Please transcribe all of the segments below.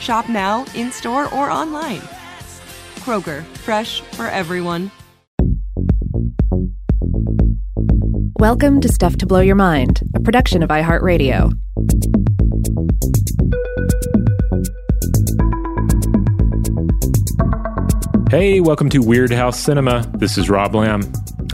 Shop now, in store, or online. Kroger, fresh for everyone. Welcome to Stuff to Blow Your Mind, a production of iHeartRadio. Hey, welcome to Weirdhouse Cinema. This is Rob Lamb.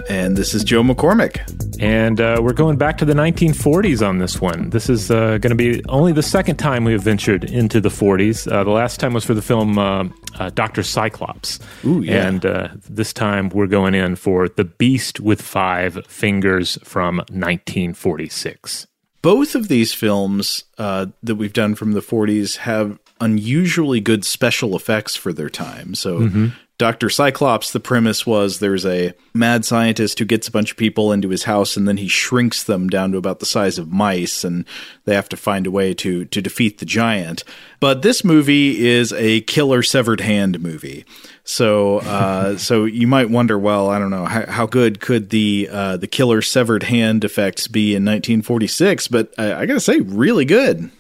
And this is Joe McCormick. And uh, we're going back to the 1940s on this one. This is uh, going to be only the second time we have ventured into the 40s. Uh, the last time was for the film uh, uh, Dr. Cyclops. Ooh, yeah. And uh, this time we're going in for The Beast with Five Fingers from 1946. Both of these films that we've done from the 40s have unusually good special effects for their time. So mm-hmm. Dr. Cyclops, the premise was there's a mad scientist who gets a bunch of people into his house and then he shrinks them down to about the size of mice and they have to find a way to to defeat the giant. But this movie is a killer severed hand movie. So uh, so you might wonder, well, I don't know, how, how good could the uh, the killer severed hand effects be in 1946? But I, I got to say, really good.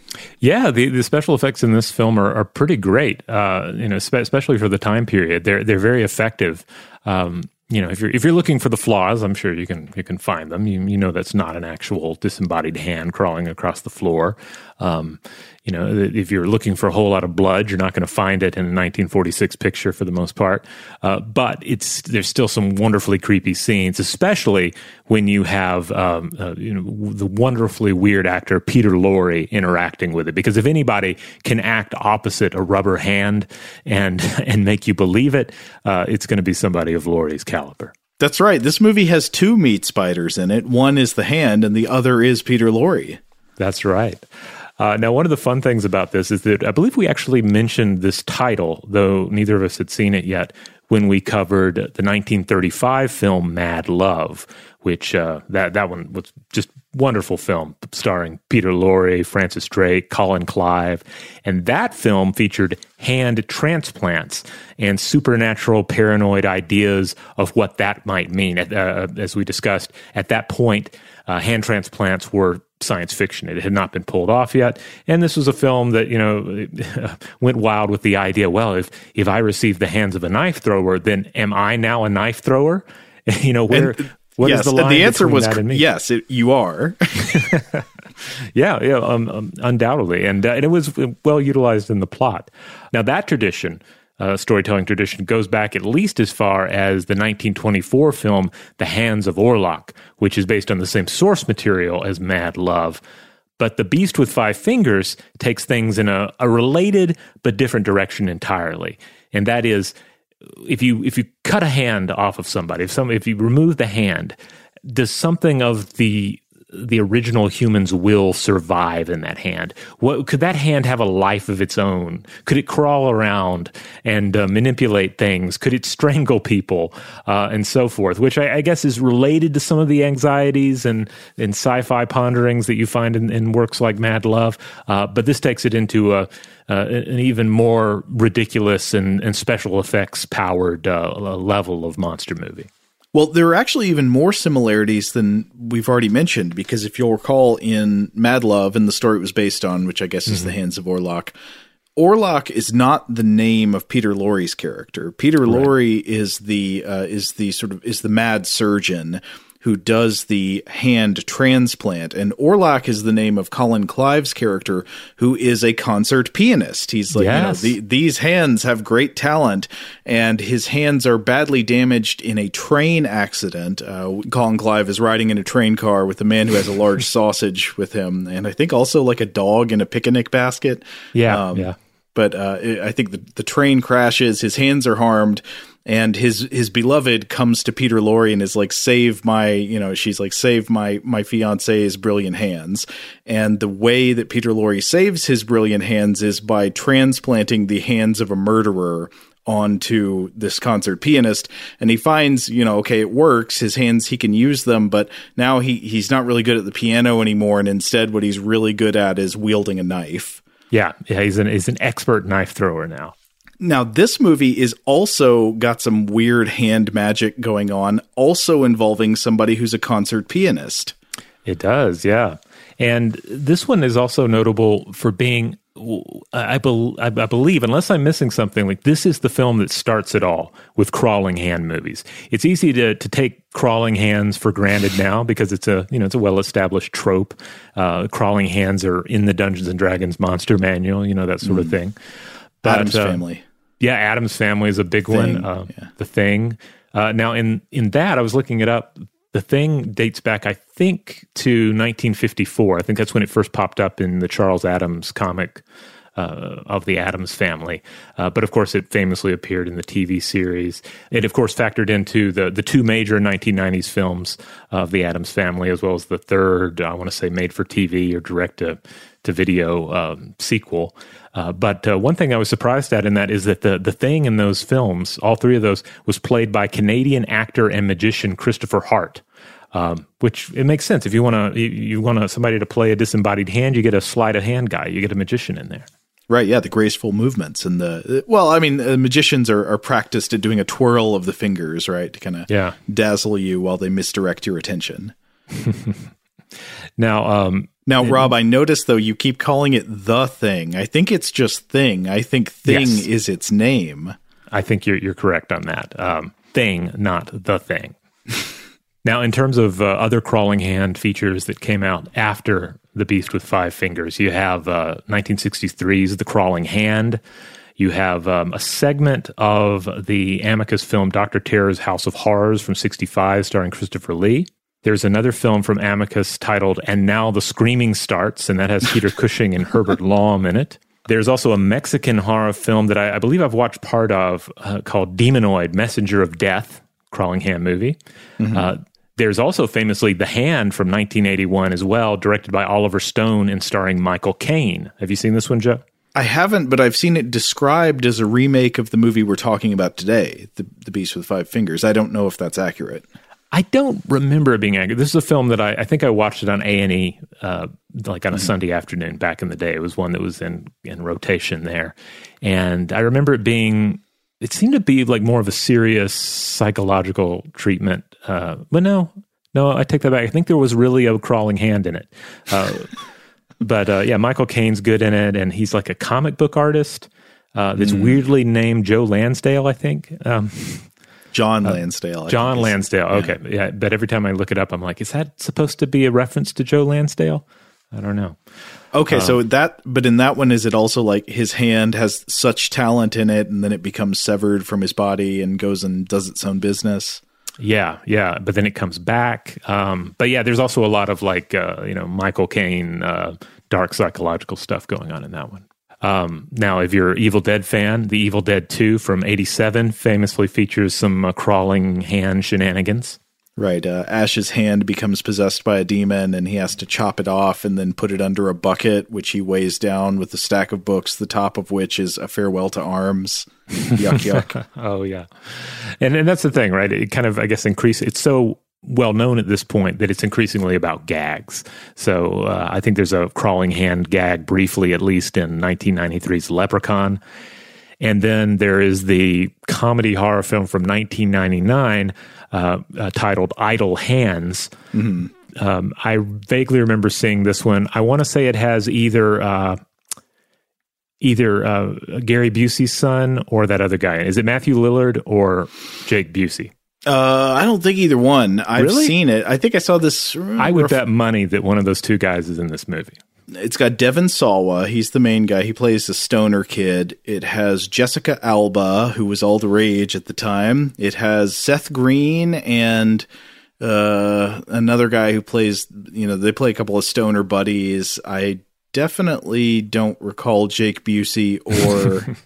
Yeah, the, the special effects in this film are, are pretty great. Uh, you know, spe- especially for the time period, they're they're very effective. Um, you know, if you're if you're looking for the flaws, I'm sure you can you can find them. You, you know that's not an actual disembodied hand crawling across the floor. Um, you know, if you're looking for a whole lot of blood, you're not going to find it in a 1946 picture for the most part. Uh, but it's there's still some wonderfully creepy scenes, especially when you have um, uh, you know the wonderfully weird actor Peter Lorre interacting with it. Because if anybody can act opposite a rubber hand and and make you believe it, uh, it's going to be somebody of Lorre's caliber. That's right. This movie has two meat spiders in it. One is the hand, and the other is Peter Lorre. That's right. Uh, now, one of the fun things about this is that I believe we actually mentioned this title, though neither of us had seen it yet, when we covered the 1935 film Mad Love, which uh, that that one was just wonderful film starring Peter Lorre, Frances Drake, Colin Clive, and that film featured hand transplants and supernatural paranoid ideas of what that might mean. Uh, as we discussed at that point, uh, hand transplants were science fiction. It had not been pulled off yet, and this was a film that you know went wild with the idea. Well, if if I receive the hands of a knife thrower, then am I now a knife thrower? you know where. And, what yes, the, the answer was yes. It, you are. yeah, yeah, um, um, undoubtedly, and, uh, and it was well utilized in the plot. Now that tradition uh, storytelling tradition goes back at least as far as the 1924 film The Hands of Orlac, which is based on the same source material as Mad Love. But The Beast with Five Fingers takes things in a, a related but different direction entirely. And that is if you if you cut a hand off of somebody, if some if you remove the hand, does something of the the original human's will survive in that hand? What could that hand have a life of its own? Could it crawl around and uh, manipulate things? Could it strangle people uh, and so forth? Which I, I, guess is related to some of the anxieties and, and sci-fi ponderings that you find in, in works like Mad Love. Uh, but this takes it into a an even more ridiculous and, and special effects powered uh, level of monster movie. Well, there are actually even more similarities than we've already mentioned because if you'll recall in Mad Love and the story it was based on, which I guess is mm-hmm. The Hands of Orlac, Orlac is not the name of Peter Lorre's character. Peter right. Lorre is the uh, is the sort of is the mad surgeon who does the hand transplant. And Orlac is the name of Colin Clive's character, who is a concert pianist. He's like, yes. you know, the, these hands have great talent, and his hands are badly damaged in a train accident. Uh, Colin Clive is riding in a train car with a man who has a large sausage with him, and I think also like a dog in a picnic basket. Yeah, um, yeah. But uh, I think the, the train crashes, his hands are harmed and his his beloved comes to Peter Lorre and is like save my you know she's like save my my fiance's brilliant hands. And the way that Peter Lorre saves his brilliant hands is by transplanting the hands of a murderer onto this concert pianist. And he finds you know okay it works his hands he can use them but now he he's not really good at the piano anymore. And instead what he's really good at is wielding a knife. Yeah yeah he's an he's an expert knife thrower now now, this movie is also got some weird hand magic going on, also involving somebody who's a concert pianist. It does, yeah. And this one is also notable for being, I, be, I believe, unless I'm missing something, like this is the film that starts it all with crawling hand movies. It's easy to, to take crawling hands for granted now because it's a you know it's a well established trope. Uh, crawling hands are in the Dungeons and Dragons monster manual, you know that sort mm. of thing. But, Addams uh, Family. Yeah, Addams Family is a big thing, one. Uh, yeah. The Thing. Uh, now, in in that, I was looking it up. The Thing dates back, I think, to 1954. I think that's when it first popped up in the Charles Addams comic uh, of the Addams family. Uh, but of course, it famously appeared in the TV series. It, of course, factored into the the two major 1990s films of the Addams family, as well as the third, I want to say, made for TV or direct to to video um, sequel. Uh, but uh, one thing I was surprised at in that is that the the thing in those films, all three of those, was played by Canadian actor and magician Christopher Hart. Um, which it makes sense if you want to you, you want somebody to play a disembodied hand, you get a sleight of hand guy, you get a magician in there. Right, yeah, the graceful movements and the well, I mean, uh, magicians are, are practiced at doing a twirl of the fingers, right, to kind of yeah. dazzle you while they misdirect your attention. now, um, now, Rob, I noticed though you keep calling it the thing. I think it's just thing. I think thing yes. is its name. I think you're you're correct on that. Um, thing, not the thing. now, in terms of uh, other crawling hand features that came out after the Beast with Five Fingers, you have uh, 1963's The Crawling Hand. You have um, a segment of the Amicus film Doctor Terror's House of Horrors from '65, starring Christopher Lee. There's another film from Amicus titled And Now the Screaming Starts, and that has Peter Cushing and Herbert Lom in it. There's also a Mexican horror film that I, I believe I've watched part of uh, called Demonoid Messenger of Death, crawling hand movie. Mm-hmm. Uh, there's also famously The Hand from 1981 as well, directed by Oliver Stone and starring Michael Caine. Have you seen this one, Joe? I haven't, but I've seen it described as a remake of the movie we're talking about today, The, the Beast with Five Fingers. I don't know if that's accurate. I don't remember it being angry. This is a film that I, I think I watched it on A and E, uh, like on a mm-hmm. Sunday afternoon back in the day. It was one that was in in rotation there, and I remember it being. It seemed to be like more of a serious psychological treatment, uh, but no, no, I take that back. I think there was really a crawling hand in it. Uh, but uh, yeah, Michael Caine's good in it, and he's like a comic book artist. Uh, that's mm. weirdly named Joe Lansdale, I think. Um, John uh, Lansdale. Uh, John Lansdale. Okay. Yeah. yeah. But every time I look it up, I'm like, is that supposed to be a reference to Joe Lansdale? I don't know. Okay, so that, but in that one, is it also like his hand has such talent in it, and then it becomes severed from his body and goes and does its own business? Yeah, yeah, but then it comes back. Um, but yeah, there's also a lot of like uh, you know Michael Caine, uh, dark psychological stuff going on in that one. Um, now, if you're an Evil Dead fan, the Evil Dead 2 from '87 famously features some uh, crawling hand shenanigans. Right. Uh, Ash's hand becomes possessed by a demon, and he has to chop it off and then put it under a bucket, which he weighs down with a stack of books, the top of which is a farewell to arms. yuck, yuck. oh yeah, and and that's the thing, right? It kind of, I guess, increases. It's so well known at this point that it's increasingly about gags. So uh, I think there's a crawling hand gag briefly, at least in 1993's Leprechaun. And then there is the comedy horror film from 1999 uh, uh, titled Idle Hands. Mm-hmm. Um, I vaguely remember seeing this one. I want to say it has either uh, either uh, Gary Busey's son or that other guy. Is it Matthew Lillard or Jake Busey? Uh, I don't think either one. I've Really? seen it. I think I saw this. I would bet money that one of those two guys is in this movie. It's got Devon Sawa. He's the main guy. He plays the stoner kid. It has Jessica Alba, who was all the rage at the time. It has Seth Green and uh, another guy who plays. You know, they play a couple of stoner buddies. I definitely don't recall Jake Busey or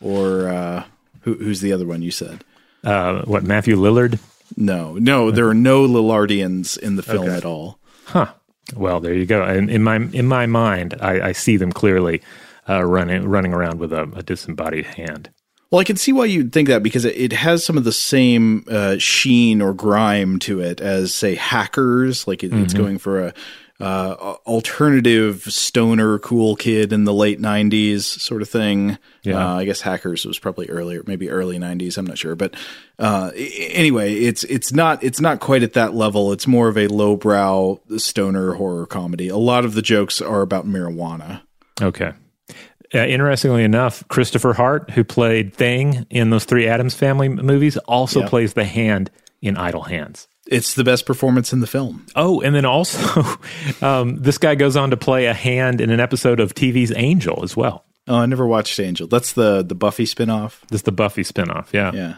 or uh, who, who's the other one you said. Uh, what Matthew Lillard? No, no, there are no Lillardians in the film Okay. at all. Huh. Well, there you go. And in my in my mind, I, I see them clearly uh, running running around with a, a disembodied hand. Well, I can see why you'd think that because it, it has some of the same uh, sheen or grime to it as, say, Hackers. Like it, it's going for a uh, alternative stoner cool kid in the late '90s sort of thing. Yeah. Uh, I guess Hackers was probably earlier, maybe early '90s. I'm not sure, but uh, anyway, it's it's not it's not quite at that level. It's more of a lowbrow stoner horror comedy. A lot of the jokes are about marijuana. Okay. Uh, interestingly enough, Christopher Hart, who played Thing in those three Addams Family movies, also plays the hand in Idle Hands. It's the best performance in the film. Oh, and then also, um, this guy goes on to play a hand in an episode of TV's Angel as well. Oh, I never watched Angel. That's the the Buffy spinoff. This is the Buffy spinoff, yeah. Yeah.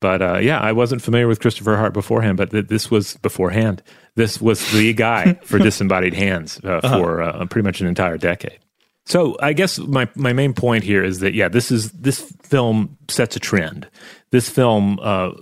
But uh, yeah, I wasn't familiar with Christopher Hart beforehand, but th- this was beforehand. This was the guy for Disembodied Hands uh, for uh, pretty much an entire decade. So I guess my my main point here is that yeah, this is this film sets a trend. This film uh,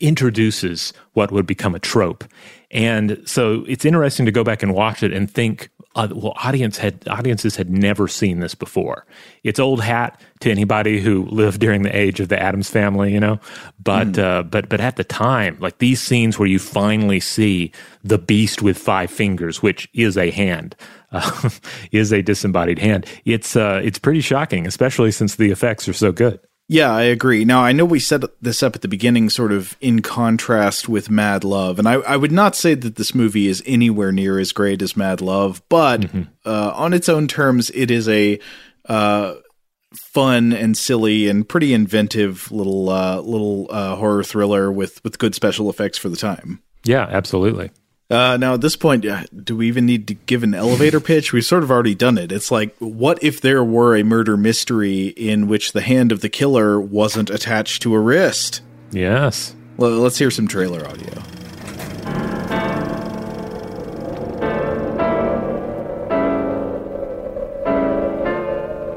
introduces what would become a trope, and so it's interesting to go back and watch it and think. Uh, well, audience had audiences had never seen this before. It's old hat to anybody who lived during the age of the Addams family, you know. But uh, but but at the time, like these scenes where you finally see the beast with five fingers, which is a hand, uh, is a disembodied hand. It's uh, it's pretty shocking, especially since the effects are so good. Yeah, I agree. Now, I know we set this up at the beginning, sort of in contrast with Mad Love, and I, I would not say that this movie is anywhere near as great as Mad Love, but uh, on its own terms, it is a uh, fun and silly and pretty inventive little uh, little uh, horror thriller with with good special effects for the time. Yeah, absolutely. Uh, now, at this point, uh, do we even need to give an elevator pitch? We've sort of already done it. It's like, what if there were a murder mystery in which the hand of the killer wasn't attached to a wrist? Yes. Well, let's hear some trailer audio.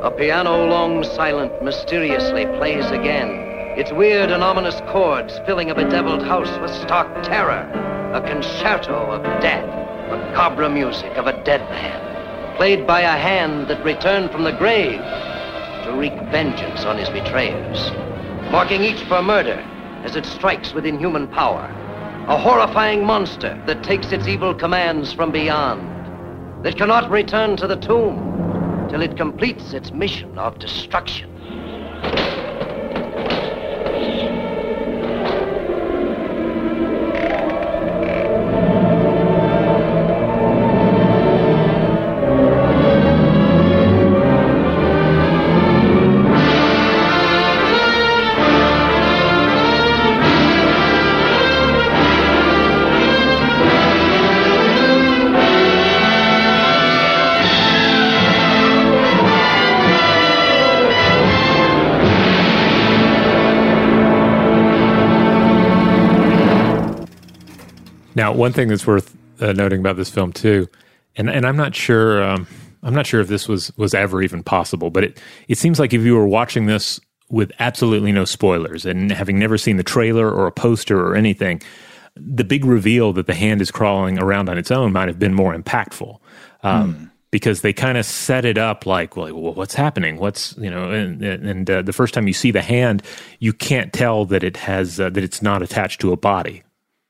A piano long silent mysteriously plays again, its weird and ominous chords filling a bedeviled house with stark terror. A concerto of death, macabre music of a dead man, played by a hand that returned from the grave to wreak vengeance on his betrayers, marking each for murder as it strikes with inhuman power. A horrifying monster that takes its evil commands from beyond, that cannot return to the tomb till it completes its mission of destruction. Now, one thing that's worth uh, noting about this film too, and and I'm not sure. Um, I'm not sure if this was was ever even possible, but it it seems like if you were watching this with absolutely no spoilers and having never seen the trailer or a poster or anything, the big reveal that the hand is crawling around on its own might have been more impactful. Um, hmm. Because they kind of set it up like, well, what's happening? What's you know, and, and uh, the first time you see the hand, you can't tell that it has uh, that it's not attached to a body.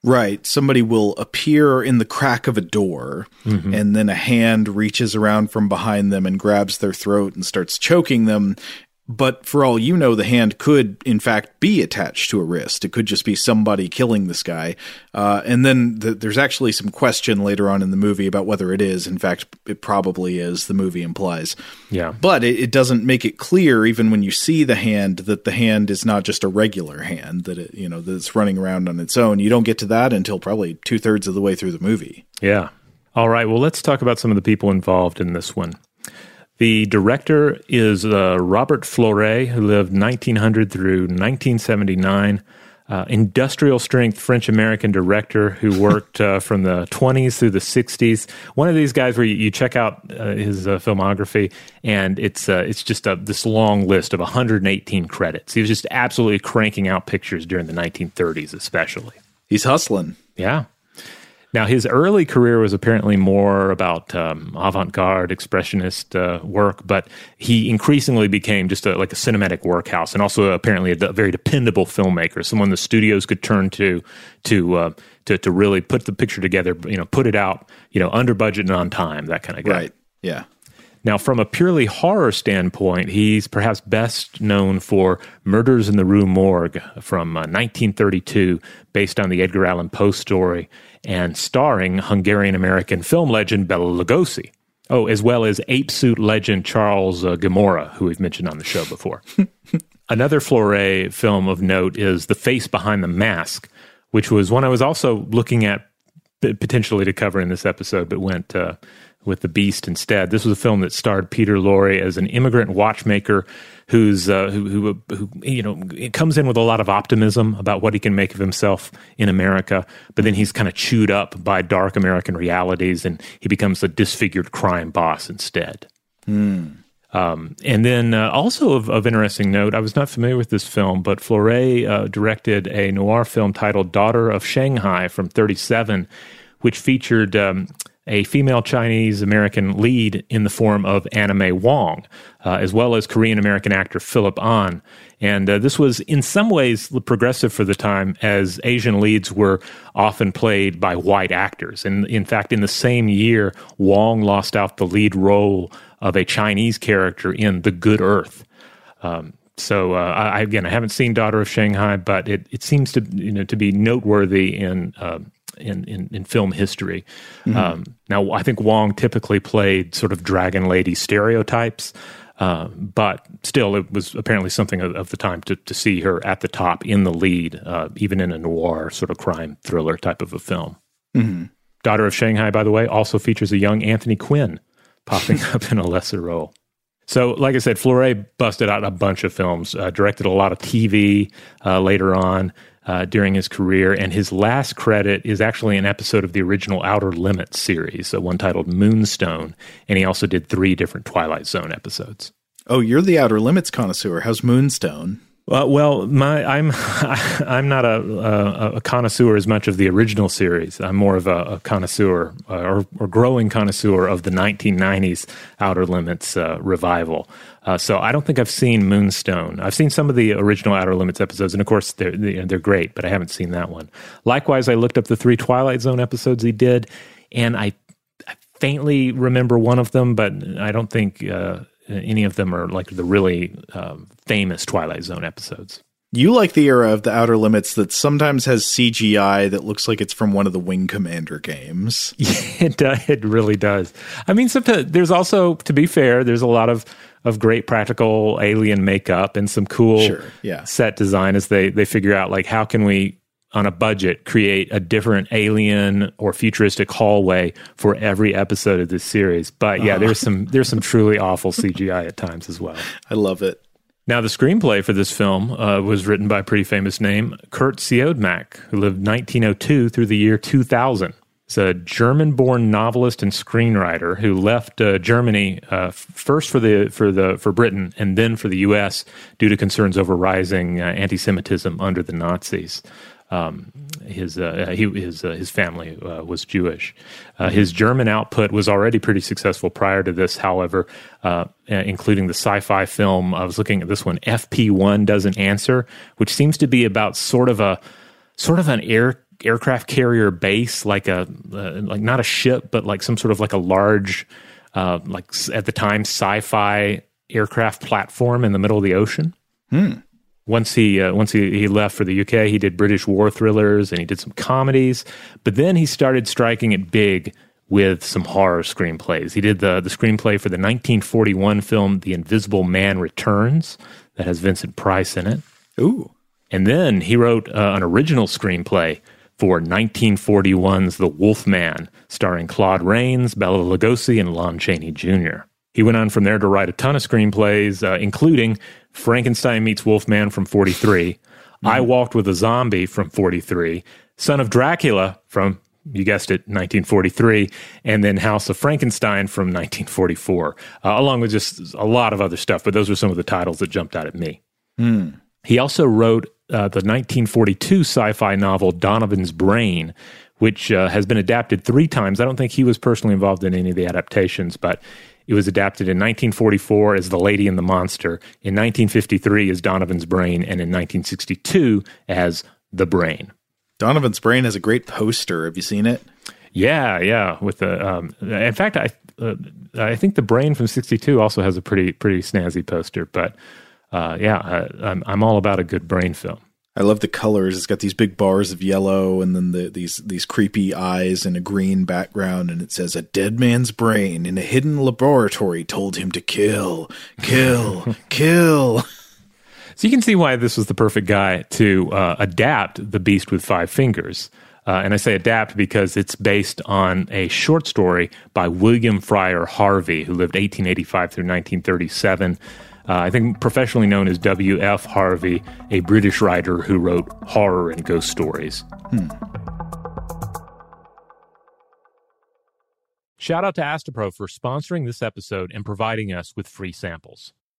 Right. Somebody will appear in the crack of a door, mm-hmm. and then a hand reaches around from behind them and grabs their throat and starts choking them. But for all you know, the hand could, in fact, be attached to a wrist. It could just be somebody killing this guy. Uh, and then the, there's actually some question later on in the movie about whether it is. In fact, it probably is, the movie implies. Yeah. But it, it doesn't make it clear, even when you see the hand, that the hand is not just a regular hand, that it, you know, that it's running around on its own. You don't get to that until probably two thirds of the way through the movie. Yeah. All right. Well, let's talk about some of the people involved in this one. The director is uh, Robert Florey, who lived 1900 through 1979. Uh, industrial strength French American director who worked uh, from the 20s through the 60s. One of these guys where you, you check out uh, his uh, filmography and it's uh, it's just a, this long list of 118 credits. He was just absolutely cranking out pictures during the 1930s, especially. He's hustling. Yeah. Now, his early career was apparently more about um, avant-garde, expressionist uh, work, but he increasingly became just a, like a cinematic workhouse, and also apparently a, a very dependable filmmaker, someone the studios could turn to to uh, to to really put the picture together, you know, put it out, you know, under budget and on time, that kind of guy. Right. Yeah. Now, from a purely horror standpoint, he's perhaps best known for Murders in the Rue Morgue from uh, 1932, based on the Edgar Allan Poe story and starring Hungarian American film legend Bela Lugosi. Oh, as well as ape suit legend Charles uh, Gemora, who we've mentioned on the show before. Another Florey film of note is The Face Behind the Mask, which was one I was also looking at potentially to cover in this episode, but went uh, with The Beast instead. This was a film that starred Peter Lorre as an immigrant watchmaker who's uh, who, who who you know comes in with a lot of optimism about what he can make of himself in America, but then he's kind of chewed up by dark American realities, and he becomes a disfigured crime boss instead. Mm. Um, and then uh, also of, of, interesting note, I was not familiar with this film, but Florey uh, directed a noir film titled Daughter of Shanghai from 37, which featured um, a female Chinese American lead in the form of May Wong, uh, as well as Korean American actor Philip Ahn. And uh, this was in some ways progressive for the time, as Asian leads were often played by white actors. And in fact, in the same year, Wong lost out the lead role of a Chinese character in The Good Earth. Um, so uh, I, again, I haven't seen Daughter of Shanghai, but it, it seems to you know to be noteworthy in uh, in, in, in film history. Mm-hmm. Um, now, I think Wong typically played sort of dragon lady stereotypes, uh, but still, it was apparently something of, of, the time to, to see her at the top in the lead, uh, even in a noir sort of crime thriller type of a film. Mm-hmm. Daughter of Shanghai, by the way, also features a young Anthony Quinn popping up in a lesser role. So, like I said, Florey busted out a bunch of films, uh, directed a lot of TV uh, later on uh, during his career, and his last credit is actually an episode of the original Outer Limits series, uh, one titled Moonstone, and he also did three different Twilight Zone episodes. Oh, you're the Outer Limits connoisseur. How's Moonstone? Uh, well, my I'm I'm not a, a, a, connoisseur as much of the original series. I'm more of a, a connoisseur uh, or, or, growing connoisseur of the 1990s Outer Limits uh, revival. Uh, so I don't think I've seen Moonstone. I've seen some of the original Outer Limits episodes, and of course they're they're great, but I haven't seen that one. Likewise, I looked up the three Twilight Zone episodes he did, and I, faintly remember one of them, but I don't think uh, any of them are like the really um, famous Twilight Zone episodes. You like the era of the Outer Limits that sometimes has CGI that looks like it's from one of the Wing Commander games. Yeah, it, uh, it really does. I mean, sometimes there's also, to be fair, there's a lot of of great practical alien makeup and some cool sure, yeah. set design as they they figure out like how can we on a budget create a different alien or futuristic hallway for every episode of this series. But yeah, uh-huh. there's some there's some truly awful CGI at times as well. I love it. Now, the screenplay for this film uh, was written by a pretty famous name, Curt Siodmak, who lived 1902 through the year 2000. He's a German born novelist and screenwriter who left uh, Germany uh, first for, the, for, the, for Britain and then for the U.S. due to concerns over rising uh, anti Semitism under the Nazis. Um, his uh, he, his uh, his family uh, was Jewish. Uh, his German output was already pretty successful prior to this, however, uh, including the sci-fi film. I was looking at this one, FP One Doesn't Answer, which seems to be about sort of a sort of an air aircraft carrier base, like a uh, like not a ship, but like some sort of like a large, like at the time sci-fi aircraft platform in the middle of the ocean. Hmm once he uh, once he, he left for the UK, he did British war thrillers and he did some comedies. But then he started striking it big with some horror screenplays. He did the the screenplay for the 1941 film The Invisible Man Returns that has Vincent Price in it. Ooh. And then he wrote uh, an original screenplay for 1941's The Wolf Man, starring Claude Rains, Bela Lugosi, and Lon Chaney Jr. He went on from there to write a ton of screenplays, uh, including Frankenstein Meets Wolfman from 43, mm-hmm. I Walked with a Zombie from 43, Son of Dracula from, you guessed it, 1943, and then House of Frankenstein from 1944, uh, along with just a lot of other stuff. But those were some of the titles that jumped out at me. Mm. He also wrote uh, the 1942 sci fi novel Donovan's Brain, which uh, has been adapted three times. I don't think he was personally involved in any of the adaptations, but it was adapted in 1944 as The Lady and the Monster, in 1953 as Donovan's Brain, and in 1962 as The Brain. Donovan's Brain has a great poster. Have you seen it? Yeah, yeah. With the, um, in fact, I uh, I think the Brain from '62 also has a pretty pretty snazzy poster. But uh, yeah, I, I'm I'm all about a good Brain film. I love the colors. It's got these big bars of yellow and then the, these these creepy eyes and a green background, and it says a dead man's brain in a hidden laboratory told him to kill, kill, kill. So you can see why this was the perfect guy to uh, adapt The Beast with Five Fingers. Uh, and I say adapt because it's based on a short story by William Fryer Harvey, who lived 1885 through 1937. Uh, I think professionally known as W.F. Harvey, a British writer who wrote horror and ghost stories. Hmm. Shout out to Astepro for sponsoring this episode and providing us with free samples.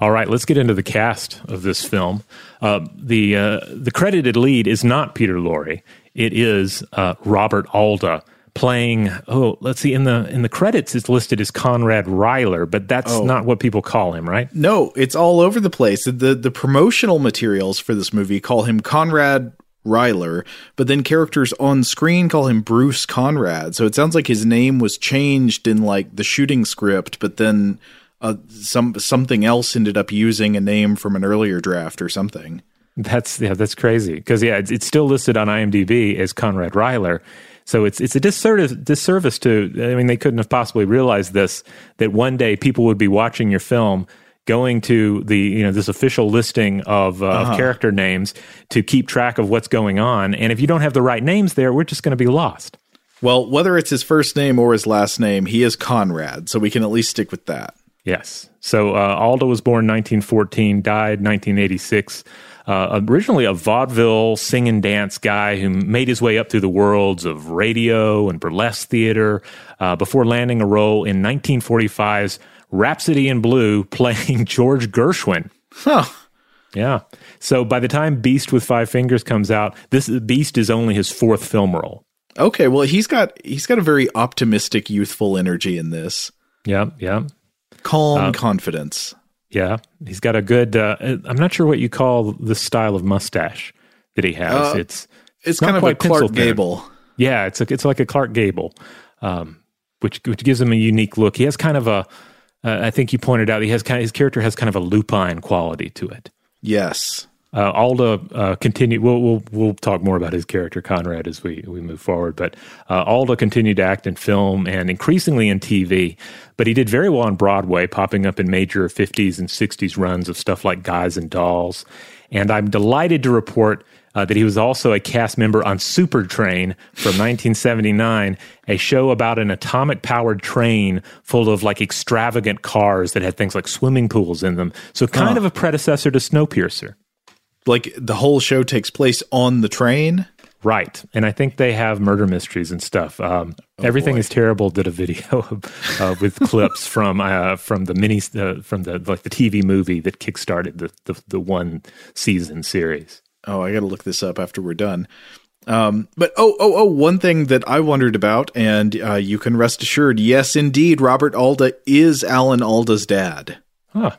All right, let's get into the cast of this film. Uh, the uh, the credited lead is not Peter Lorre; it is uh, Robert Alda playing. Oh, let's see in the in the credits it's listed as Conrad Ryler, but that's Oh. not what people call him, right? No, it's all over the place. The the promotional materials for this movie call him Conrad Ryler, but then characters on screen call him Bruce Conrad. So it sounds like his name was changed in like the shooting script, but then uh, some something else ended up using a name from an earlier draft or something. That's yeah, that's crazy because yeah, it's, it's still listed on IMDb as Conrad Ryler. So it's it's a disservice disservice to. I mean, they couldn't have possibly realized this that one day people would be watching your film, going to the you know this official listing of, uh, of character names to keep track of what's going on, and if you don't have the right names there, we're just going to be lost. Well, whether it's his first name or his last name, he is Conrad, so we can at least stick with that. Yes. So uh, Alda was born 1914, died 1986. Uh, originally a vaudeville sing and dance guy who made his way up through the worlds of radio and burlesque theater uh, before landing a role in 1945's Rhapsody in Blue playing George Gershwin. Huh. Yeah. So by the time Beast with Five Fingers comes out, this Beast is only his fourth film role. Okay, well he's got he's got a very optimistic, youthful energy in this. Yeah, yeah. Calm confidence. Yeah, he's got a good. Uh, I'm not sure what you call the style of mustache that he has. Uh, it's It's kind of a quite Clark thin. Gable. yeah, it's like it's like a Clark Gable, um, which which gives him a unique look. He has kind of a. Uh, I think you pointed out he has kind of his character has kind of a lupine quality to it. Yes. Uh, Alda uh, continue. We'll, we'll we'll talk more about his character Conrad as we we move forward. But uh, Alda continued to act in film and increasingly in TV. But he did very well on Broadway, popping up in major '50s and '60s runs of stuff like Guys and Dolls. And I'm delighted to report uh, that he was also a cast member on Supertrain from 1979, a show about an atomic powered train full of like extravagant cars that had things like swimming pools in them. So kind of a predecessor to Snowpiercer. Like the whole show takes place on the train. Right. And I think they have murder mysteries and stuff. Um, Everything is Terrible did a video uh, with clips from uh, from the mini uh, from the like the TV movie that kickstarted the, the the one season series. Oh, I got to look this up after we're done. Um, but oh, oh, oh, one thing that I wondered about, and uh, you can rest assured, yes, indeed, Robert Alda is Alan Alda's dad. Huh.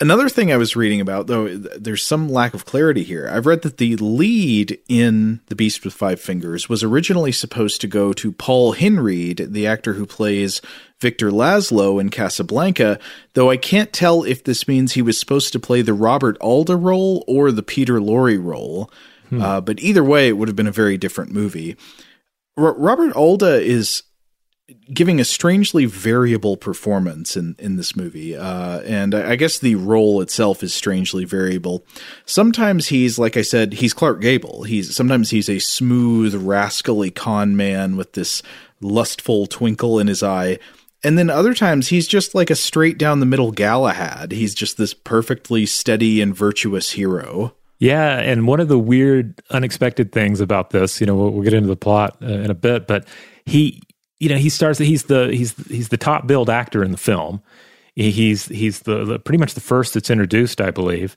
Another thing I was reading about, though, there's some lack of clarity here. I've read that the lead in The Beast with Five Fingers was originally supposed to go to Paul Henreid, the actor who plays Victor Laszlo in Casablanca, though I can't tell if this means he was supposed to play the Robert Alda role or the Peter Lorre role. Hmm. Uh, but either way, it would have been a very different movie. R- Robert Alda is giving a strangely variable performance in in this movie, uh, and I guess the role itself is strangely variable. Sometimes he's like I said, he's Clark Gable. He's sometimes he's a smooth, rascally con man with this lustful twinkle in his eye. And then other times he's just like a straight down the middle Galahad. He's just this perfectly steady and virtuous hero. Yeah, and one of the weird, unexpected things about this, you know, we'll, we'll get into the plot uh, in a bit, but he you know, he starts. He's the he's he's the top billed actor in the film. He's he's the, the pretty much the first that's introduced, I believe,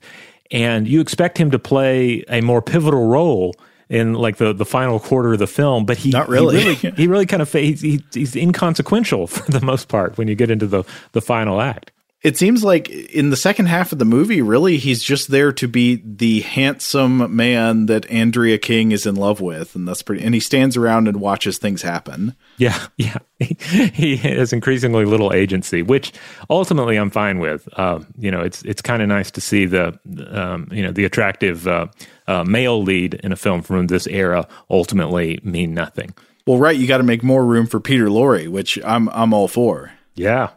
and you expect him to play a more pivotal role in like the, the final quarter of the film, but he not really. He really, he really kind of he's, he's inconsequential for the most part when you get into the the final act it seems like in the second half of the movie, really, he's just there to be the handsome man that Andrea King is in love with, and that's pretty. And he stands around and watches things happen. Yeah, yeah, he, he has increasingly little agency, which ultimately I'm fine with. Um, you know, it's it's kind of nice to see the um, you know the attractive uh, uh, male lead in a film from this era ultimately mean nothing. Well, right, you got to make more room for Peter Lorre, which I'm I'm all for. Yeah,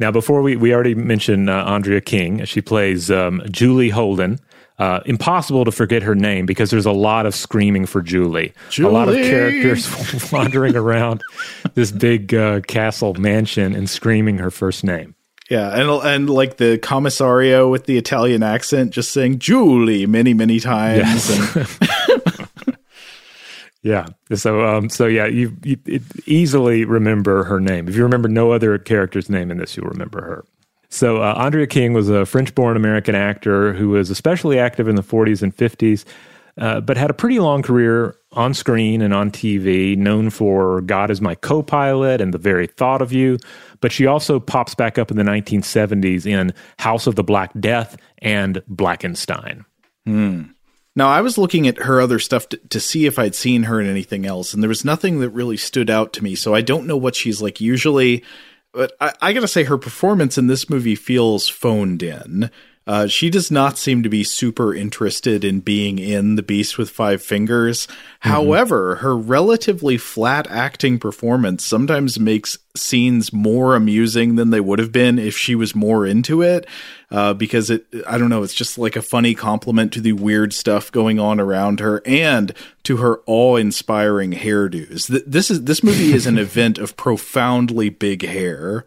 now, before we, we already mentioned uh, Andrea King. She plays um, Julie Holden. Uh, impossible to forget her name because there's a lot of screaming for Julie. Julie! A lot of characters wandering around this big uh, castle mansion and screaming her first name. Yeah, and and like the commissario with the Italian accent, just saying Julie many many times. Yes. Yeah. So, um, so yeah, you, you easily remember her name. If you remember no other character's name in this, you'll remember her. So, uh, Andrea King was a French born American actor who was especially active in the 40s and 50s, uh, but had a pretty long career on screen and on TV, known for God is My Co pilot and The Very Thought of You. But she also pops back up in the 1970s in House of the Black Death and Blackenstein. Hmm. Now, I was looking at her other stuff to, to, see if I'd seen her in anything else, and there was nothing that really stood out to me. So I don't know what she's like usually. But I, I gotta say, her performance in this movie feels phoned in. Uh, she does not seem to be super interested in being in The Beast with Five Fingers. Mm-hmm. However, her relatively flat acting performance sometimes makes scenes more amusing than they would have been if she was more into it. Uh, because it, I don't know, it's just like a funny compliment to the weird stuff going on around her and to her awe-inspiring hairdos. This is this movie is an event of profoundly big hair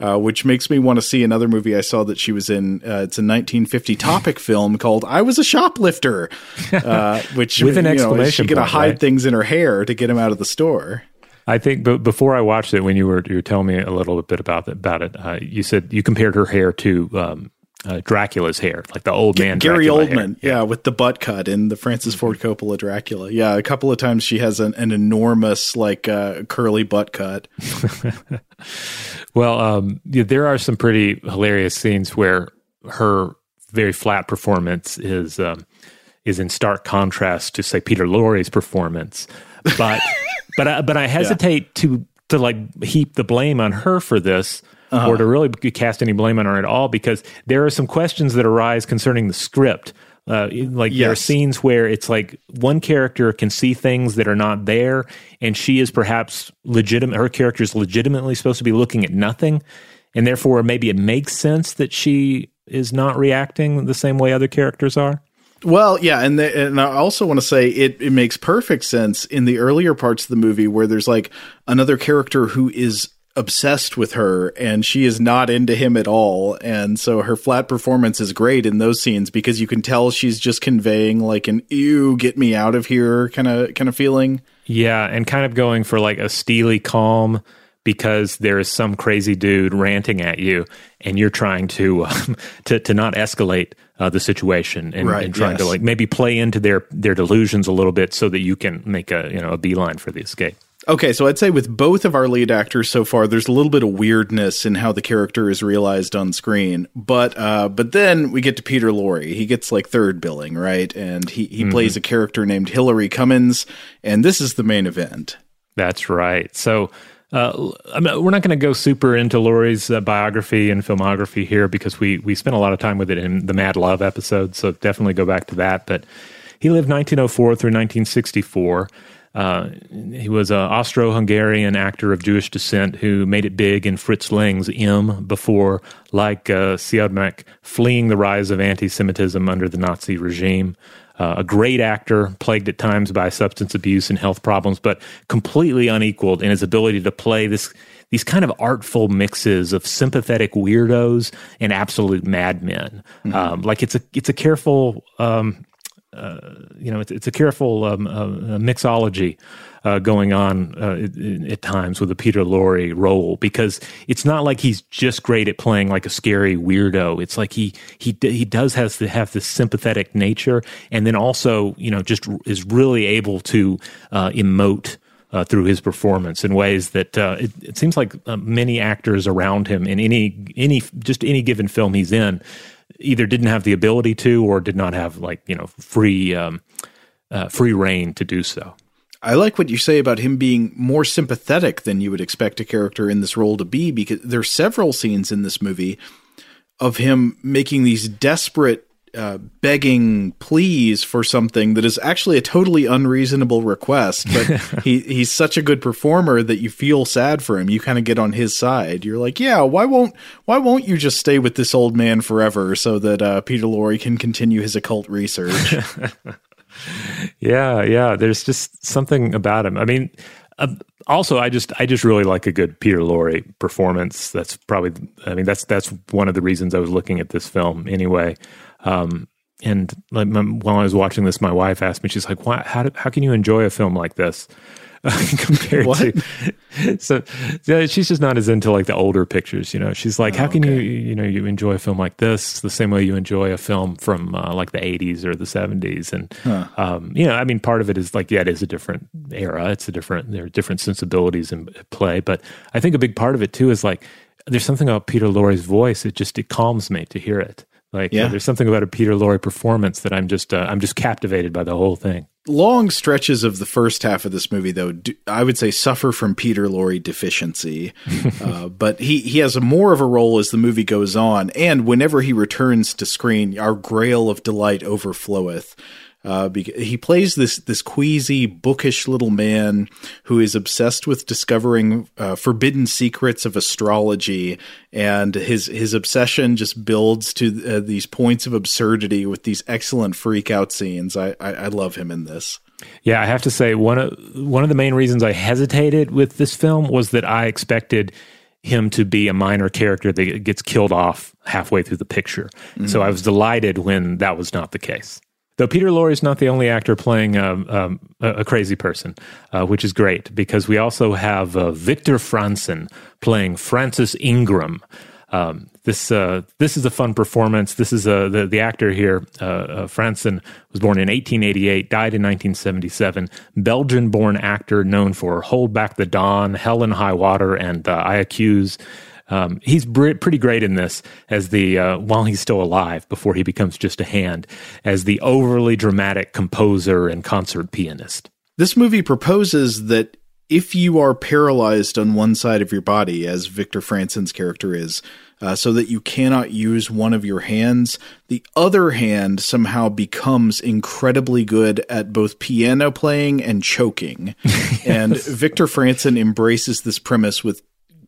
uh, which makes me want to see another movie I saw that she was in. Uh, it's a 1950 topic film called "I Was a Shoplifter," uh, which with an exclamation know, she's going to hide right? things in her hair to get him out of the store. I think, but before I watched it, when you were you were telling me a little bit about it, about it, uh, you said you compared her hair to um, uh, Dracula's hair, like the old man Gary Dracula Oldman, yeah. yeah. with the butt cut in the Francis Ford Coppola Dracula. Yeah, a couple of times she has an, an enormous like uh, curly butt cut. well, um, yeah, there are some pretty hilarious scenes where her very flat performance is um, is in stark contrast to say Peter Lorre's performance, but but I, but I hesitate yeah. to to like heap the blame on her for this uh-huh. or to really cast any blame on her at all because there are some questions that arise concerning the script. Uh, like yes. there are scenes where it's like one character can see things that are not there, and she is perhaps legitimate. Her character is legitimately supposed to be looking at nothing, and therefore maybe it makes sense that she is not reacting the same way other characters are. Well, yeah, and the, and I also want to say it it makes perfect sense in the earlier parts of the movie where there's like another character who is obsessed with her and she is not into him at all. And so her flat performance is great in those scenes because you can tell she's just conveying like an ew get me out of here kind of kind of feeling. Yeah and kind of going for like a steely calm because there is some crazy dude ranting at you and you're trying to um, to to not escalate uh, the situation and, right, and trying yes. to like maybe play into their their delusions a little bit so that you can make a you know a beeline for the escape Okay, so I'd say with both of our lead actors so far, there's a little bit of weirdness in how the character is realized on screen. But uh, but then we get to Peter Lorre. He gets like third billing, right? And he, he mm-hmm. plays a character named Hillary Cummins, and this is the main event. That's right. So uh, I mean, we're not going to go super into Lorre's uh, biography and filmography here because we we spent a lot of time with it in the Mad Love episode. So definitely go back to that. But he lived 1904 through 1964. Uh, he was an Austro-Hungarian actor of Jewish descent who made it big in Fritz Lang's M before, like uh, Siodmak, fleeing the rise of anti-Semitism under the Nazi regime. Uh, a great actor, plagued at times by substance abuse and health problems, but completely unequaled in his ability to play this these kind of artful mixes of sympathetic weirdos and absolute madmen. Mm-hmm. Um, like it's a it's a careful um, you know, it's, it's a careful um, uh, mixology uh, going on uh, at times with the Peter Lorre role because it's not like he's just great at playing like a scary weirdo. It's like he he he does has to have this sympathetic nature, and then also you know just is really able to uh, emote. Uh, through his performance in ways that uh, it, it, seems like uh, many actors around him in any any just any given film he's in either didn't have the ability to or did not have like you know free um, uh, free reign to do so. I like what you say about him being more sympathetic than you would expect a character in this role to be because there's several scenes in this movie of him making these desperate uh, begging pleas for something that is actually a totally unreasonable request, but he he's such a good performer that you feel sad for him. You kind of get on his side. You're like, yeah, why won't why won't you just stay with this old man forever so that uh, Peter Lorre can continue his occult research? yeah, yeah. There's just something about him. I mean. Uh, also, I just I just really like a good Peter Lorre performance. That's probably I mean that's that's one of the reasons I was looking at this film anyway. Um, and like, while I was watching this, my wife asked me, she's like, "Why? How, do, how can you enjoy a film like this?" compared what? to so yeah, she's just not as into like the older pictures you know she's like oh, how can okay. you you know you enjoy a film like this the same way you enjoy a film from uh, like the 80s or the 70s and huh. um, you know i mean part of it is like yeah it is a different era it's a different there are different sensibilities in play but i think a big part of it too is like there's something about peter lorre's voice it just it calms me to hear it like, yeah. Uh, there's something about a Peter Lorre performance that I'm just uh, I'm just captivated by the whole thing. Long stretches of the first half of this movie, though, do, I would say suffer from Peter Lorre deficiency. uh, but he he has a more of a role as the movie goes on, and whenever he returns to screen, our grail of delight overfloweth. Uh, he plays this this queasy, bookish little man who is obsessed with discovering uh, forbidden secrets of astrology, and his his obsession just builds to uh, these points of absurdity with these excellent freak out scenes. I, I, I love him in this. Yeah, I have to say one of one of the main reasons I hesitated with this film was that I expected him to be a minor character that gets killed off halfway through the picture. Mm-hmm. So I was delighted when that was not the case. Though Peter Lorre is not the only actor playing um, um, a, crazy person, uh, which is great because we also have uh, Victor Francen playing Francis Ingram. Um, this uh, this is a fun performance. This is uh, the the actor here. Uh, uh, Francen was born in 1888, died in 1977. Belgian-born actor known for Hold Back the Dawn, Hell and High Water, and I Accuse. Um, he's br- pretty great in this as the uh, while he's still alive before he becomes just a hand as the overly dramatic composer and concert pianist. This movie proposes that if you are paralyzed on one side of your body, as Victor Francen's character is, uh, so that you cannot use one of your hands, the other hand somehow becomes incredibly good at both piano playing and choking. yes. And Victor Francen embraces this premise with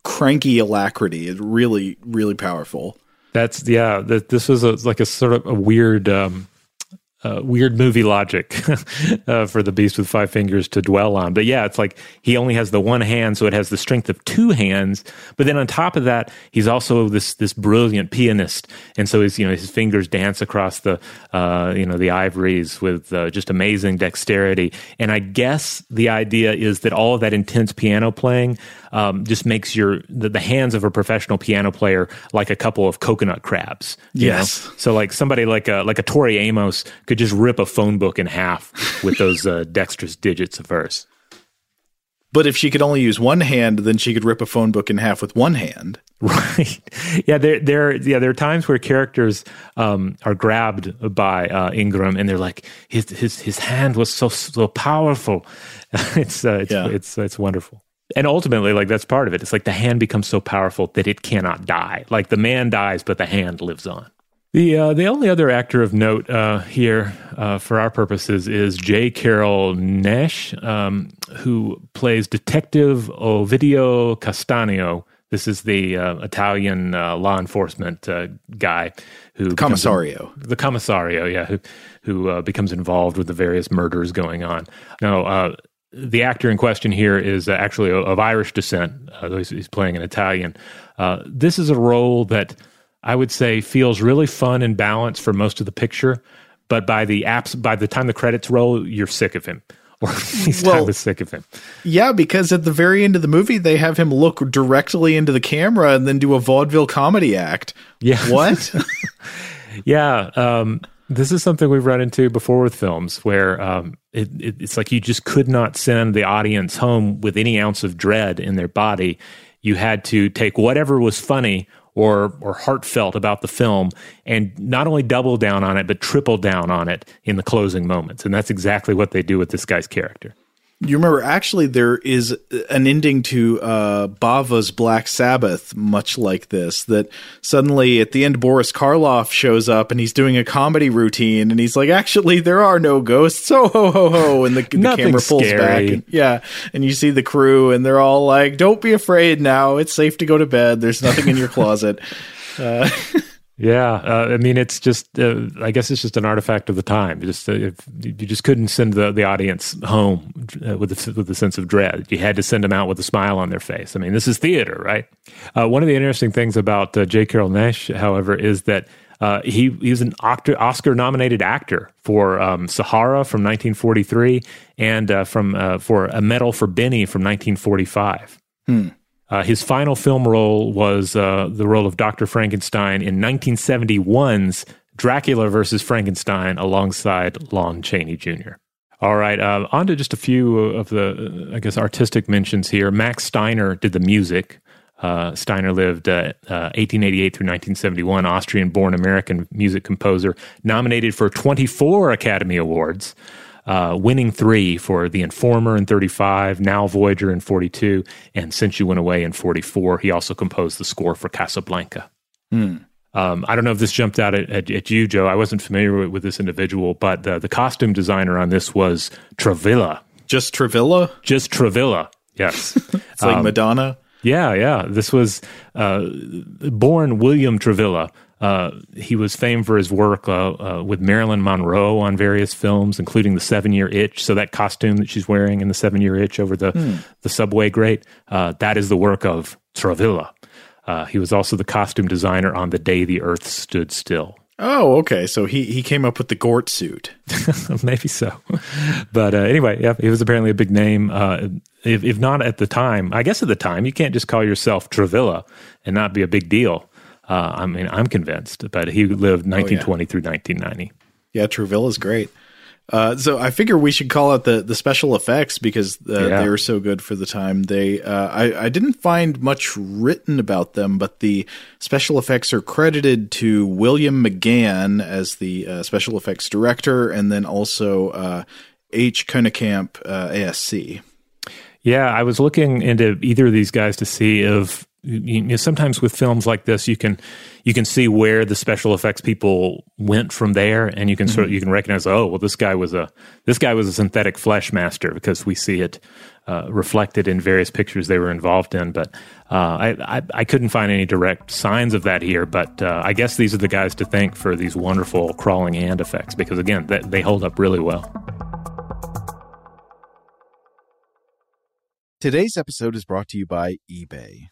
cranky alacrity. It's really, really powerful. That's yeah. That this was a, like a sort of a weird um, uh, weird movie logic uh, for the beast with five fingers to dwell on. But yeah, it's like he only has the one hand, so it has the strength of two hands. But then on top of that, he's also this this brilliant pianist, and so his you know his fingers dance across the uh, you know the ivories with uh, just amazing dexterity. And I guess the idea is that all of that intense piano playing um, just makes your the, the, hands of a professional piano player like a couple of coconut crabs. yes. Know? So like somebody like a like a Tori Amos could just rip a phone book in half with those uh, dexterous digits of hers. But if she could only use one hand, then she could rip a phone book in half with one hand. Right. Yeah. There. There. Yeah. There are times where characters um, are grabbed by uh, Ingram, and they're like, his his his hand was so so powerful. it's uh, it's Yeah. it's it's wonderful. And ultimately, like that's part of it. It's like the hand becomes so powerful that it cannot die. Like the man dies, but the hand lives on. The uh, the only other actor of note uh, here, uh, for our purposes, is J. Carrol Naish, um, who plays Detective Ovidio Castanio. This is the uh, Italian uh, law enforcement uh, guy who Commissario. the commissario, yeah, who who uh, becomes involved with the various murders going on. Now, uh, the actor in question here is uh, actually of, Irish descent. Uh, though he's, he's playing an Italian. Uh, this is a role that I would say feels really fun and balanced for most of the picture, but by the apps, by the time the credits roll, you're sick of him, or at least I was sick of him. Yeah, because at the very end of the movie, they have him look directly into the camera and then do a vaudeville comedy act. Yeah. What? Yeah, um, this is something we've run into before with films where um, it, it, it's like you just could not send the audience home with any ounce of dread in their body. You had to take whatever was funny or or heartfelt about the film and not only double down on it but triple down on it in the closing moments, and that's exactly what they do with this guy's character. You remember, actually, there is an ending to uh, Bava's Black Sabbath, much like this, that suddenly at the end, Boris Karloff shows up and he's doing a comedy routine and he's like, actually, there are no ghosts. Ho, ho, ho, ho. And the, the camera pulls scary. back. And, yeah. And you see the crew and they're all like, don't be afraid now. It's safe to go to bed. There's nothing in your closet. Yeah, uh, I mean, it's just, uh, I guess it's just an artifact of the time. Just, uh, if, you just couldn't send the, the audience home uh, with a, with a sense of dread. You had to send them out with a smile on their face. I mean, this is theater, right? Uh, one of the interesting things about uh, J. Carrol Naish, however, is that uh, he he was an Oscar nominated actor for um, Sahara from 1943 and uh, from uh, for a medal for Benny from 1945. Uh, his final film role was uh, the role of Dr. Frankenstein in 1971's Dracula versus Frankenstein alongside Lon Chaney Jr. All right, uh, on to just a few of the, uh, I guess, artistic mentions here. Max Steiner did the music. Uh, Steiner lived uh, uh, 1888 through 1971, Austrian born American music composer, nominated for 24 Academy Awards uh, winning three for The Informer in 35, Now Voyager in 42, and Since You Went Away in 44. He also composed the score for Casablanca. Um, I don't know if this jumped out at, at, at you, Joe. I wasn't familiar with, with this individual, but the, the costume designer on this was Travilla. Just Travilla? Just Travilla. Yes. It's like Madonna. Yeah, yeah. This was uh, born William Travilla. Uh, he was famed for his work uh, uh, with Marilyn Monroe on various films, including The Seven Year Itch. So that costume that she's wearing in The Seven Year Itch over the the subway grate, uh, that is the work of Travilla. Uh, he was also the costume designer on The Day the Earth Stood Still. Oh, okay. So he, he came up with the Gort suit. Maybe so. But uh, anyway, yeah, he was apparently a big name. Uh, if, if not at the time, I guess at the time, you can't just call yourself Travilla and not be a big deal. Uh, I mean, I'm convinced. But he lived 1920 through 1990. Yeah, Travilla's great. Uh, so I figure we should call out the, the special effects because uh, Yeah. they were so good for the time. They uh, I, I didn't find much written about them, but the special effects are credited to William McGann as the uh, special effects director, and then also uh, H. Koenekamp, uh, ASC. Yeah, I was looking into either of these guys to see if you know, sometimes with films like this, you can you can see where the special effects people went from there, and you can sort of you can recognize, oh, well, this guy was a this guy was a synthetic flesh master because we see it uh, reflected in various pictures they were involved in. But uh, I, I I couldn't find any direct signs of that here. But uh, I guess these are the guys to thank for these wonderful crawling hand effects because again, that, they hold up really well. Today's episode is brought to you by eBay.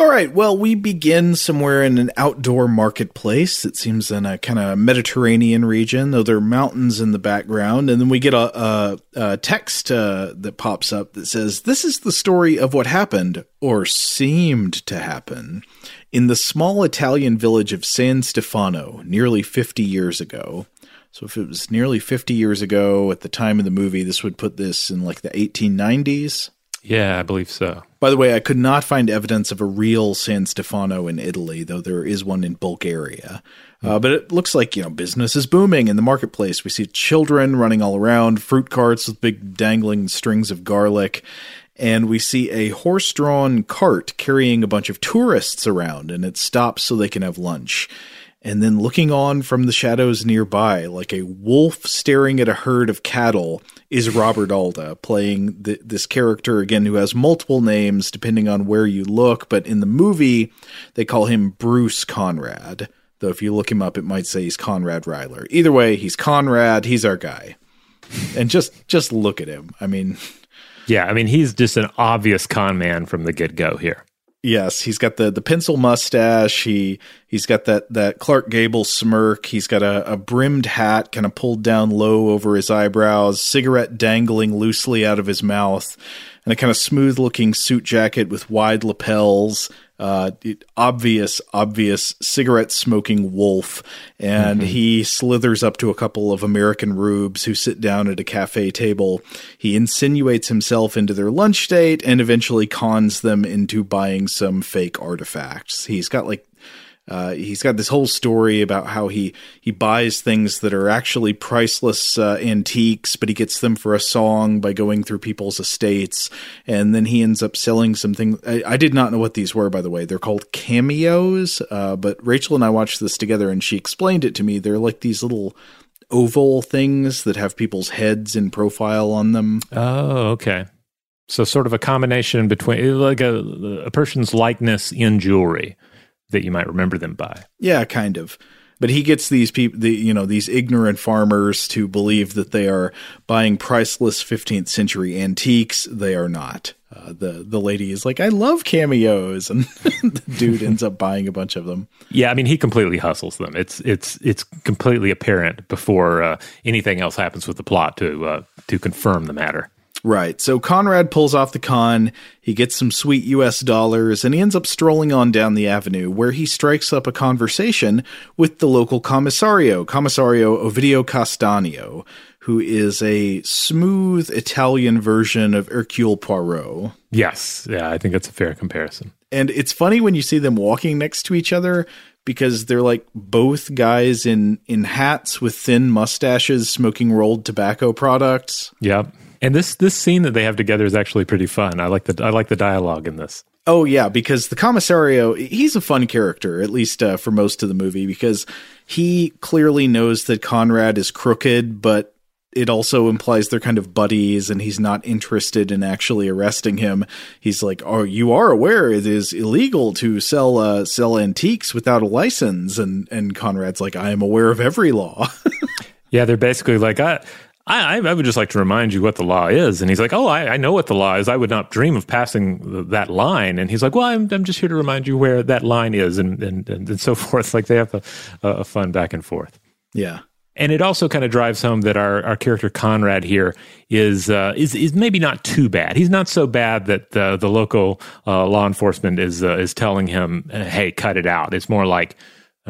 All right. Well, we begin somewhere in an outdoor marketplace. It seems in a kind of Mediterranean region, though there are mountains in the background. And then we get a, a, a text uh, that pops up that says, This is the story of what happened, or seemed to happen, in the small Italian village of San Stefano nearly 50 years ago. So if it was nearly 50 years ago at the time of the movie, this would put this in like the 1890s. Yeah, I believe so. By the way, I could not find evidence of a real San Stefano in Italy, though there is one in Bulgaria. Uh, but it looks like, you know, business is booming in the marketplace. We see children running all around, fruit carts with big dangling strings of garlic. And we see a horse drawn cart carrying a bunch of tourists around, and it stops so they can have lunch. And then looking on from the shadows nearby, like a wolf staring at a herd of cattle, is Robert Alda playing th- this character again who has multiple names depending on where you look. But in the movie, they call him Bruce Conrad. Though if you look him up, it might say he's Conrad Ryler. Either way, he's Conrad. He's our guy. And just just look at him. I mean, yeah, I mean he's just an obvious con man from the get go here. Yes, he's got the the pencil mustache. He he's got that that Clark Gable smirk. He's got a, a brimmed hat, kind of pulled down low over his eyebrows, cigarette dangling loosely out of his mouth, and a kind of smooth looking suit jacket with wide lapels uh, obvious, obvious cigarette smoking wolf, and mm-hmm. he slithers up to a couple of American rubes who sit down at a cafe table. He insinuates himself into their lunch date and eventually cons them into buying some fake artifacts. He's got like uh, he's got this whole story about how he he buys things that are actually priceless uh, antiques, but he gets them for a song by going through people's estates, and then he ends up selling some things. I, I did not know what these were, by the way. They're called cameos, uh, but Rachel and I watched this together, and she explained it to me. They're like these little oval things that have people's heads in profile on them. Oh, okay. So sort of a combination between like a a person's likeness in jewelry that you might remember them by. Yeah, kind of. But he gets these people, the, you know, these ignorant farmers to believe that they are buying priceless 15th century antiques. They are not. Uh, the the lady is like, I love cameos, and the dude ends up buying a bunch of them. Yeah, I mean, he completely hustles them. It's it's it's completely apparent before uh, anything else happens with the plot to uh, to confirm the matter. Right. So Conrad pulls off the con, he gets some sweet US dollars, and he ends up strolling on down the avenue where he strikes up a conversation with the local commissario, Commissario Ovidio Castanio, who is a smooth Italian version of Hercule Poirot. Yes. Yeah, I think that's a fair comparison. And it's funny when you see them walking next to each other because they're like both guys in in hats with thin mustaches smoking rolled tobacco products. Yep. And this this scene that they have together is actually pretty fun. I like the I like the dialogue in this. Oh yeah, because the commissario he's a fun character at least uh, for most of the movie because he clearly knows that Conrad is crooked, but it also implies they're kind of buddies and he's not interested in actually arresting him. He's like, "Oh, you are aware it is illegal to sell uh, sell antiques without a license." And and Conrad's like, "I am aware of every law." yeah, they're basically like, "I I, I, would just like to remind you what the law is. And he's like, Oh, I, I, know what the law is. I would not dream of passing that line. And he's like, Well, I'm, I'm just here to remind you where that line is and, and, and, so forth. Like they have a, a fun back and forth. Yeah. And it also kind of drives home that our, our character Conrad here is, uh, is is maybe not too bad. He's not so bad that the the local uh, law enforcement is uh, is telling him, "Hey, cut it out." It's more like,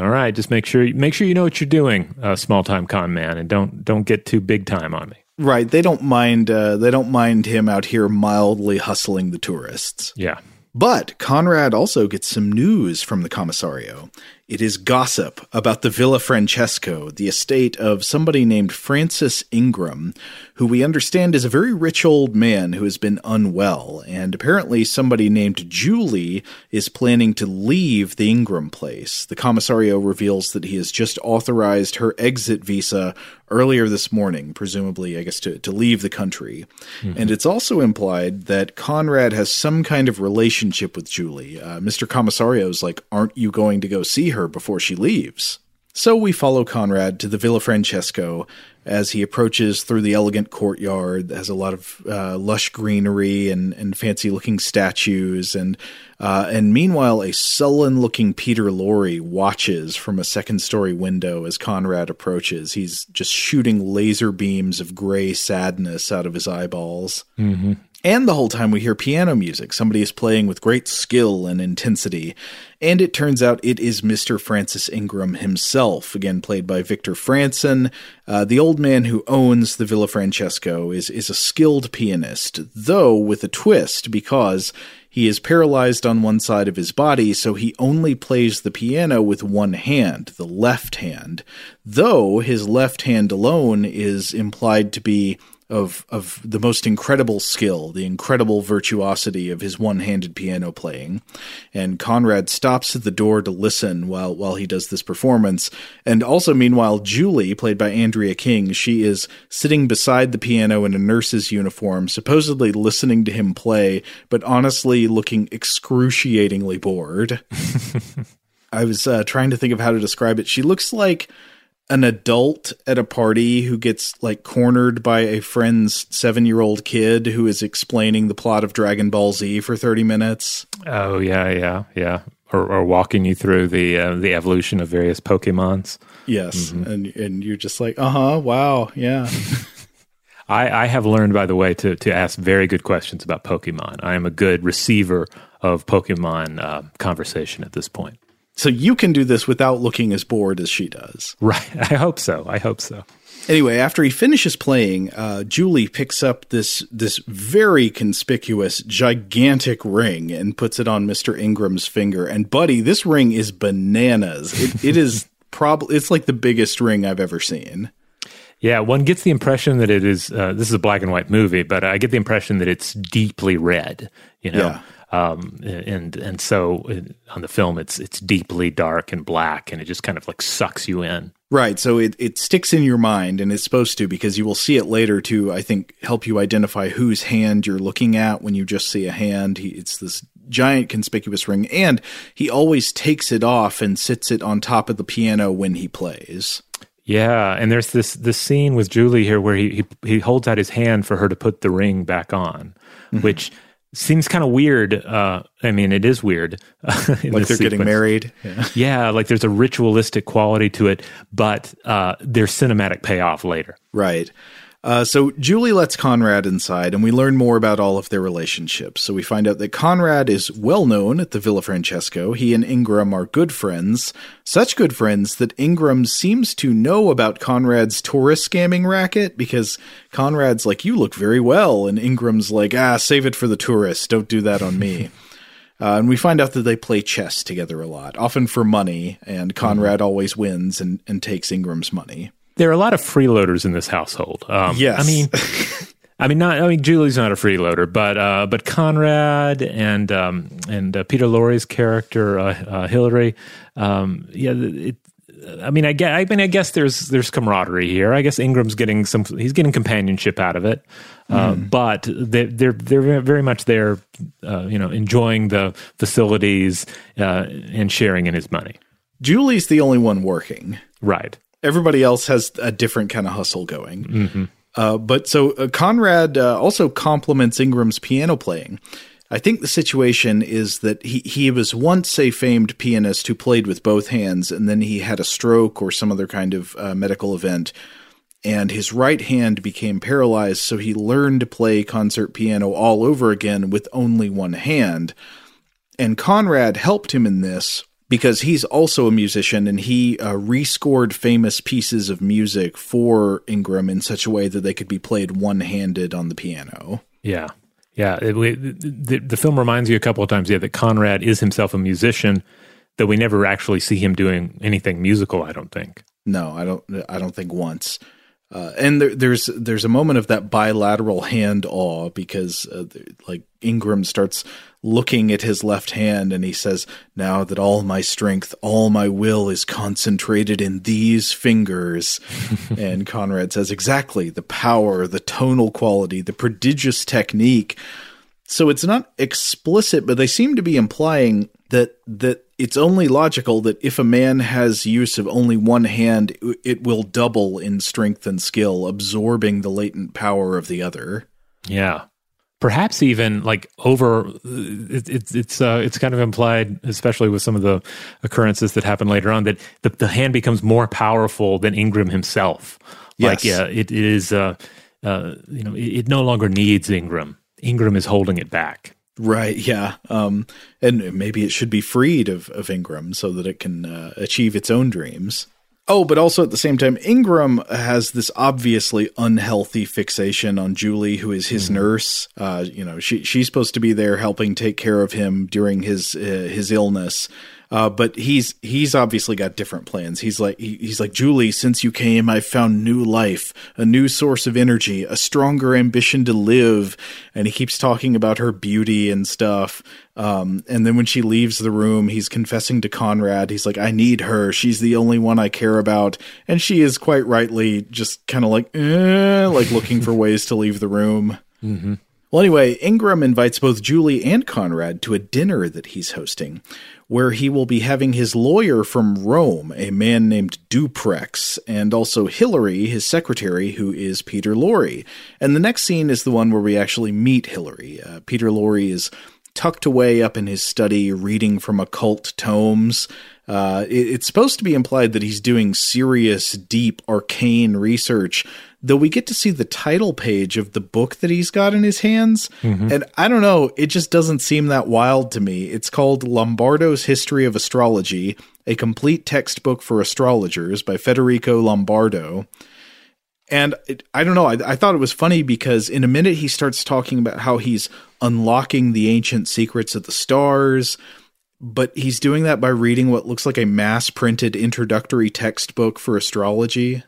all right, just make sure make sure you know what you're doing, uh, small time con man, and don't don't get too big time on me. Right, they don't mind. Uh, they don't mind him out here mildly hustling the tourists. Yeah, but Conrad also gets some news from the commissario. It is gossip about the Villa Francesco, the estate of somebody named Francis Ingram, who we understand is a very rich old man who has been unwell, and apparently somebody named Julie is planning to leave the Ingram place. The commissario reveals that he has just authorized her exit visa earlier this morning, presumably, I guess, to, to leave the country. Mm-hmm. And it's also implied that Conrad has some kind of relationship with Julie. Uh, Mr. Commissario is like, Aren't you going to go see her? Her before she leaves. So we follow Conrad to the Villa Francesco as he approaches through the elegant courtyard that has a lot of uh, lush greenery and, and fancy looking statues. And, uh, and meanwhile, a sullen looking Peter Lorre watches from a second story window as Conrad approaches. He's just shooting laser beams of gray sadness out of his eyeballs. Mm-hmm. And the whole time we hear piano music. Somebody is playing with great skill and intensity. And it turns out it is Mr. Francis Ingram himself, again played by Victor Francen. Uh, the old man who owns the Villa Francesco is, is a skilled pianist, though with a twist because he is paralyzed on one side of his body, so he only plays the piano with one hand, the left hand, though his left hand alone is implied to be of of the most incredible skill, the incredible virtuosity of his one-handed piano playing. And Conrad stops at the door to listen while while he does this performance. And also meanwhile Julie, played by Andrea King, she is sitting beside the piano in a nurse's uniform, supposedly listening to him play, but honestly looking excruciatingly bored. I was uh, trying to think of how to describe it. She looks like an adult at a party who gets like cornered by a friend's seven year old kid who is explaining the plot of Dragon Ball Z for 30 minutes. Oh, yeah, yeah, yeah. Or, or walking you through the uh, the evolution of various Pokemons. Yes. Mm-hmm. And, and you're just like, uh huh, wow, yeah. I, I have learned, by the way, to, to ask very good questions about Pokemon. I am a good receiver of Pokemon uh, conversation at this point. So you can do this without looking as bored as she does. Right. I hope so. I hope so. Anyway, after he finishes playing, uh, Julie picks up this this very conspicuous, gigantic ring and puts it on Mister Ingram's finger. And buddy, this ring is bananas. It, it is probably it's like the biggest ring I've ever seen. Yeah, one gets the impression that it is. Uh, this is a black and white movie, but I get the impression that it's deeply red. You know, yeah. Um, and and so on the film, it's it's deeply dark and black, and it just kind of like sucks you in. Right. So it, it sticks in your mind, and it's supposed to because you will see it later to I think help you identify whose hand you're looking at when you just see a hand. He, it's this giant conspicuous ring, and he always takes it off and sits it on top of the piano when he plays. Yeah, and there's this this scene with Julie here where he he, he holds out his hand for her to put the ring back on, mm-hmm. which seems kind of weird. Uh, I mean, it is weird. like they're sequence. getting married. Yeah. yeah. like there's a ritualistic quality to it, but uh, there's cinematic payoff later. Right. Uh, so Julie lets Conrad inside, and we learn more about all of their relationships. So we find out that Conrad is well known at the Villa Francesco. He and Ingram are good friends, such good friends that Ingram seems to know about Conrad's tourist scamming racket because Conrad's like, "You look very well," and Ingram's like, "Ah, save it for the tourists. Don't do that on me." Uh, and we find out that they play chess together a lot, often for money, and Conrad mm-hmm. always wins and, and takes Ingram's money there are a lot of freeloaders in this household. Um, yes, I mean, I mean, not. I mean, Julie's not a freeloader, but uh, but Conrad and um, and uh, Peter Lorre's character uh, uh Hillary, um, yeah. It, I mean, I guess, I mean, I guess there's there's camaraderie here. I guess Ingram's getting some. He's getting companionship out of it, mm. but they, they're they're very much there, uh, you know, enjoying the facilities and sharing in his money. Julie's the only one working, right? Everybody else has a different kind of hustle going. Mm-hmm. Uh, but so uh, Conrad uh, also compliments Ingram's piano playing. I think the situation is that he, he was once a famed pianist who played with both hands, and then he had a stroke or some other kind of uh, medical event, and his right hand became paralyzed, so he learned to play concert piano all over again with only one hand. And Conrad helped him in this because he's also a musician and he uh, rescored famous pieces of music for Ingram in such a way that they could be played one handed on the piano. Yeah. Yeah. It, it, the, the film reminds you a couple of times, yeah, that Conrad is himself a musician, that we never actually see him doing anything musical, I don't think. No, I don't, I don't think once. Uh, and there, there's there's a moment of that bilateral hand awe because uh, like Ingram starts looking at his left hand and he says, "Now that all my strength, all my will is concentrated in these fingers," and Conrad says, "Exactly the power, the tonal quality, the prodigious technique." So it's not explicit, but they seem to be implying that that it's only logical that if a man has use of only one hand, it will double in strength and skill, absorbing the latent power of the other. Yeah. Perhaps even like over, it, it, it's uh, it's kind of implied, especially with some of the occurrences that happen later on, that the, the hand becomes more powerful than Ingram himself. yes. Like, yeah, it, it is, uh, uh, you know, it, it no longer needs Ingram. Ingram is holding it back. Right. Yeah. Um, and maybe it should be freed of, of Ingram so that it can uh, achieve its own dreams. Oh, but also at the same time, Ingram has this obviously unhealthy fixation on Julie, who is his mm. nurse. Uh, you know, she she's supposed to be there helping take care of him during his uh, his illness. Uh, but he's he's obviously got different plans. He's like he, he's like Julie. Since you came, I've found new life, a new source of energy, a stronger ambition to live. And he keeps talking about her beauty and stuff. Um, and then when she leaves the room, he's confessing to Conrad. He's like, "I need her. She's the only one I care about." And she is quite rightly just kind of like, eh, like looking for ways to leave the room. Mm-hmm. Well, anyway, Ingram invites both Julie and Conrad to a dinner that he's hosting, where he will be having his lawyer from Rome, a man named Duprex, and also Hillary, his secretary, who is Peter Lorre. And the next scene is the one where we actually meet Hillary. Uh, Peter Lorre is tucked away up in his study, reading from occult tomes. Uh, it, it's supposed to be implied that he's doing serious, deep, arcane research though we get to see the title page of the book that he's got in his hands. Mm-hmm. And I don't know, it just doesn't seem that wild to me. It's called Lombardo's History of Astrology, a complete textbook for astrologers by Federico Lombardo. And it, I don't know, I, I thought it was funny because in a minute he starts talking about how he's unlocking the ancient secrets of the stars, but he's doing that by reading what looks like a mass printed introductory textbook for astrology.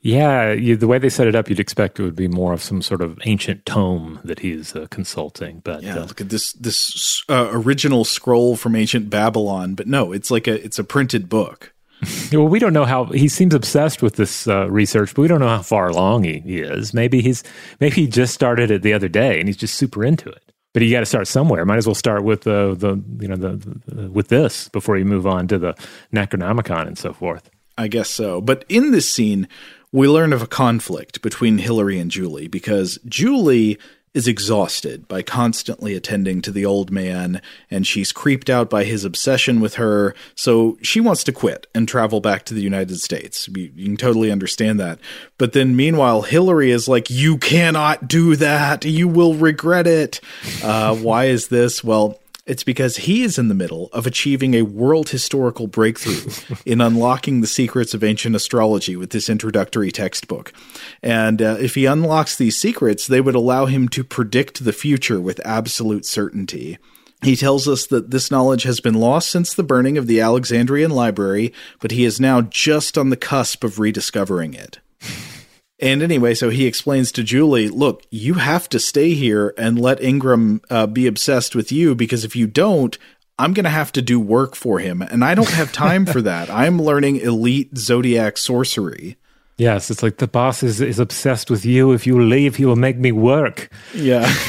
Yeah, you, the way they set it up, you'd expect it would be more of some sort of ancient tome that he's uh, consulting. But yeah, uh, look at this this uh, original scroll from ancient Babylon. But no, it's like a it's a printed book. well, we don't know how he seems obsessed with this uh, research, but we don't know how far along he, he is. Maybe he's maybe he just started it the other day and he's just super into it. But you got to start somewhere. Might as well start with the the you know the, the with this before you move on to the Necronomicon and so forth. I guess so. But in this scene, we learn of a conflict between Hillary and Julie because Julie is exhausted by constantly attending to the old man, and she's creeped out by his obsession with her, so she wants to quit and travel back to the United States. You, you, can totally understand that. But then, meanwhile, Hillary is like, You cannot do that. You will regret it. Uh, why is this? Well, it's because he is in the middle of achieving a world historical breakthrough in unlocking the secrets of ancient astrology with this introductory textbook. And uh, if he unlocks these secrets, they would allow him to predict the future with absolute certainty. He tells us that this knowledge has been lost since the burning of the Alexandrian library, but he is now just on the cusp of rediscovering it. And anyway, so he explains to Julie, look, you have to stay here and let Ingram uh, be obsessed with you because if you don't, I'm going to have to do work for him. And I don't have time for that. I'm learning elite zodiac sorcery. Yes, it's like the boss is, is obsessed with you. If you leave, he will make me work. Yeah.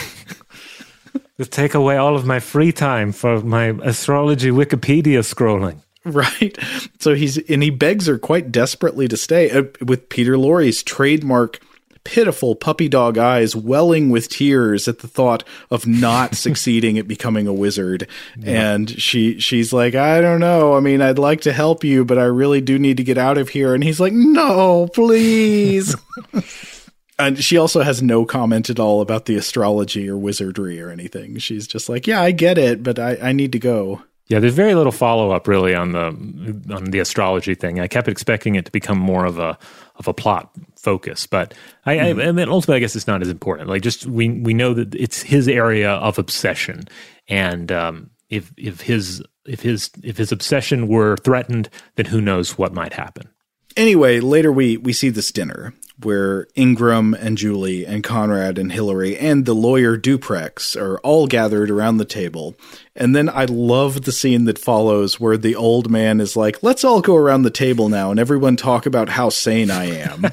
Just take away all of my free time for my astrology Wikipedia scrolling. Right. So he's and he begs her quite desperately to stay uh, with Peter Lorre's trademark pitiful puppy dog eyes welling with tears at the thought of not succeeding at becoming a wizard. Yeah. and she she's like I don't know. I mean I'd like to help you but I really do need to get out of here. And he's like no please. And she also has no comment at all about the astrology or wizardry or anything. She's just like yeah I get it but I I need to go yeah, there's very little follow up really on the on the astrology thing. I kept expecting it to become more of a of a plot focus, but I, mm-hmm. I, I mean, ultimately, I guess it's not as important. Like, just we we know that it's his area of obsession, and um, if if his if his if his obsession were threatened, then who knows what might happen. Anyway, later we we see this dinner where Ingram and Julie and Conrad and Hillary and the lawyer Duprex are all gathered around the table. And then I love the scene that follows where the old man is like, let's all go around the table now and everyone talk about how sane I am.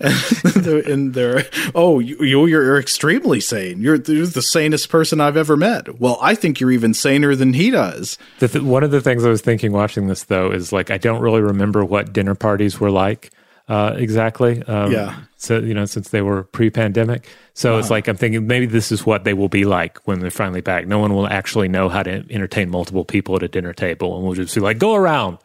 and they're, oh, you, you're extremely sane. You're, you're, the sanest person I've ever met. Well, I think you're even saner than he does. Th- one of the things I was thinking watching this, though, is like, I don't really remember what dinner parties were like uh, exactly. Um, yeah. So you know, since they were pre-pandemic, so uh-huh. it's like I'm thinking maybe this is what they will be like when they're finally back. No one will actually know how to entertain multiple people at a dinner table, and we'll just be like, "Go around."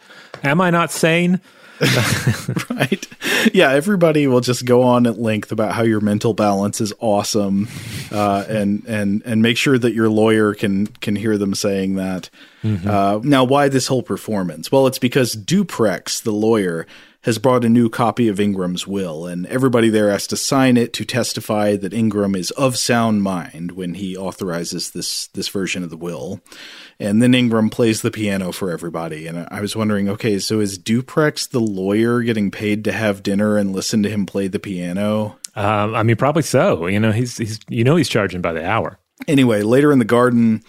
Am I not sane? right. Yeah, everybody will just go on at length about how your mental balance is awesome, uh, and and and make sure that your lawyer can can hear them saying that. Mm-hmm. Uh, now, why this whole performance? Well, it's because Duprex, the lawyer, has brought a new copy of Ingram's will, and everybody there has to sign it to testify that Ingram is of sound mind when he authorizes this this version of the will. And then Ingram plays the piano for everybody. And I was wondering, okay, so is Duprex the lawyer getting paid to have dinner and listen to him play the piano? Um, I mean, probably so. You know, he's he's you know he's charging by the hour. Anyway, later in the garden,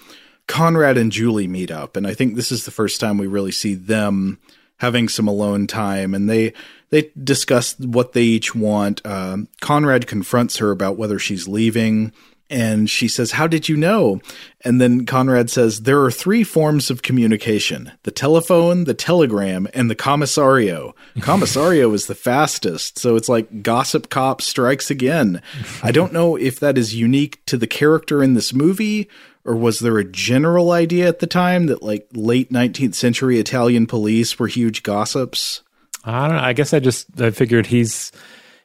Conrad and Julie meet up, and I think this is the first time we really see them having some alone time, and they they discuss what they each want. Um, Conrad confronts her about whether she's leaving, and she says, How did you know? And then Conrad says, There are three forms of communication the telephone, the telegram, and the commissario. Commissario is the fastest. So it's like Gossip Cop strikes again. I don't know if that is unique to the character in this movie, or was there a general idea at the time that like late 19th century Italian police were huge gossips? I don't know. I guess I just I figured he's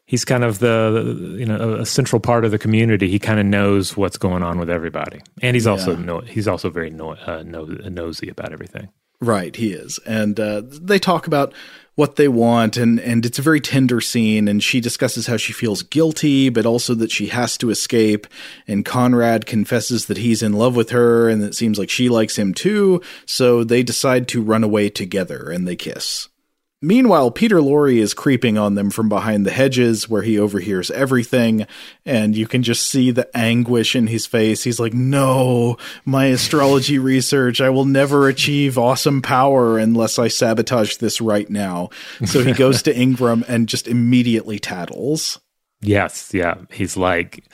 he's kind of the you know a central part of the community. He kind of knows what's going on with everybody, and he's also no, he's also very no, uh, no, nosy about everything. Right, he is, and uh, they talk about what they want, and and it's a very tender scene. And she discusses how she feels guilty, but also that she has to escape. And Conrad confesses that he's in love with her, and it seems like she likes him too. So they decide to run away together, and they kiss. Meanwhile, Peter Lorre is creeping on them from behind the hedges where he overhears everything, and you can just see the anguish in his face. He's like, No, my astrology research, I will never achieve awesome power unless I sabotage this right now. So he goes to Ingram and just immediately tattles. Yes, yeah. He's like,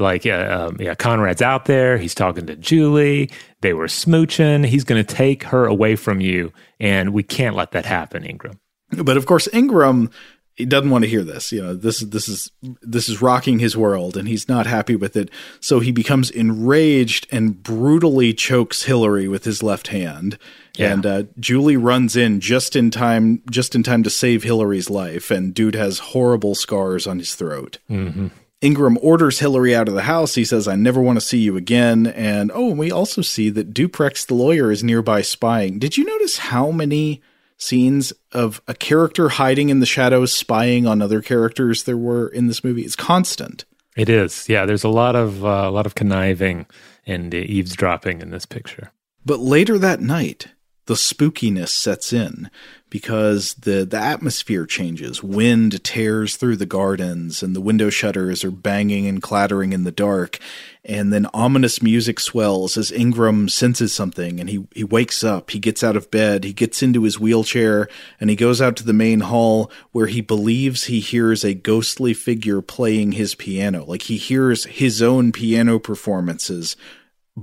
like uh, um, yeah conrad's out there he's talking to julie they were smooching he's going to take her away from you and we can't let that happen ingram but of course, Ingram he doesn't want to hear this. You know, this is this is this is rocking his world, and he's not happy with it. So he becomes enraged and brutally chokes Hillary with his left hand. Yeah. And uh, Julie runs in just in time, just in time to save Hillary's life. And dude has horrible scars on his throat. Mm-hmm. Ingram orders Hillary out of the house. He says, I never want to see you again. And oh, we also see that Duprex the lawyer is nearby spying. Did you notice how many scenes of a character hiding in the shadows, spying on other characters there were in this movie. It's constant. It is. Yeah, there's a lot of uh, a lot of conniving and uh, eavesdropping in this picture. But later that night, the spookiness sets in because the, the atmosphere changes. Wind tears through the gardens and the window shutters are banging and clattering in the dark. And then ominous music swells as Ingram senses something and he, he wakes up. He gets out of bed. He gets into his wheelchair and he goes out to the main hall where he believes he hears a ghostly figure playing his piano. Like he hears his own piano performances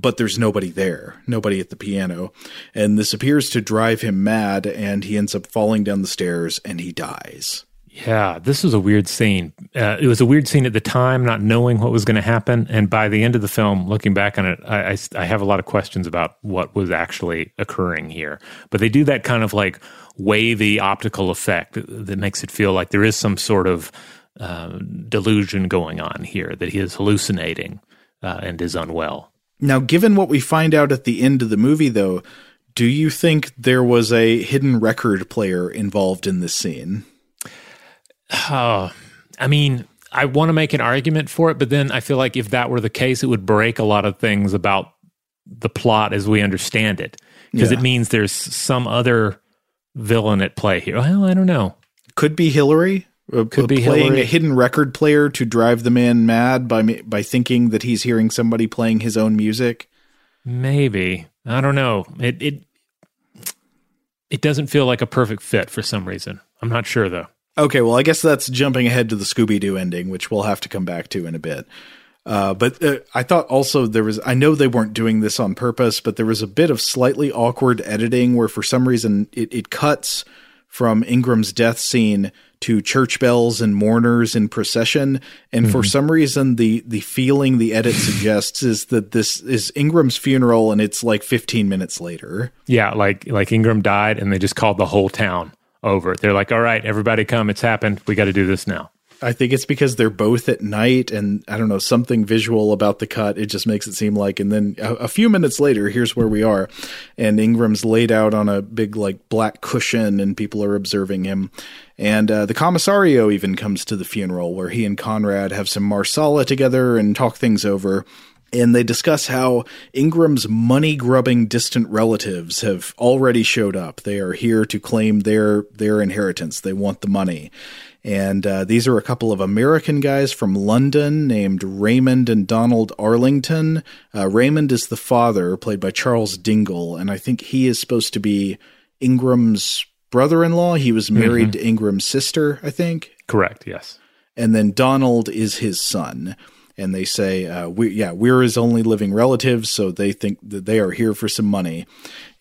but there's nobody there, nobody at the piano. And this appears to drive him mad, and he ends up falling down the stairs and he dies. Yeah, this was a weird scene. Uh, it was a weird scene at the time, not knowing what was going to happen. And by the end of the film, looking back on it, I, I, I, have a lot of questions about what was actually occurring here. But they do that kind of like wavy optical effect that makes it feel like there is some sort of uh, delusion going on here, that he is hallucinating uh, and is unwell. Now, given what we find out at the end of the movie, though, do you think there was a hidden record player involved in this scene? Oh, I mean, I want to make an argument for it, but then I feel like if that were the case, it would break a lot of things about the plot as we understand it, because yeah. it means there's some other villain at play here. Well, I don't know. Could be Hillary. Uh, Could be playing Hillary. a hidden record player to drive the man mad by by thinking that he's hearing somebody playing his own music. Maybe I don't know. It it it doesn't feel like a perfect fit for some reason. I'm not sure though. Okay, well, I guess that's jumping ahead to the Scooby Doo ending, which we'll have to come back to in a bit. Uh, but uh, I thought also there was, I know they weren't doing this on purpose, but there was a bit of slightly awkward editing where for some reason it, it cuts from Ingram's death scene to church bells and mourners in procession. And mm-hmm. for some reason, the the feeling the edit suggests is that this is Ingram's funeral, and it's like 15 minutes later. Yeah, like like Ingram died, and they just called the whole town over. They're like, "All right, everybody, come! It's happened. We got to do this now." I think it's because they're both at night, and I don't know something visual about the cut. It just makes it seem like. And then a, a few minutes later, here's where we are, and Ingram's laid out on a big like black cushion, and people are observing him. And uh, the commissario even comes to the funeral, where he and Conrad have some marsala together and talk things over and they discuss how Ingram's money grubbing distant relatives have already showed up. They are here to claim their their inheritance. They want the money. And uh, these are a couple of American guys from London named Raymond and Donald Arlington. Uh, Raymond is the father, played by Charles Dingle, and I think he is supposed to be Ingram's brother in law. He was married mm-hmm. to Ingram's sister, I think. Correct, yes. And then Donald is his son and they say, uh, we, yeah, we're his only living relatives, so they think that they are here for some money.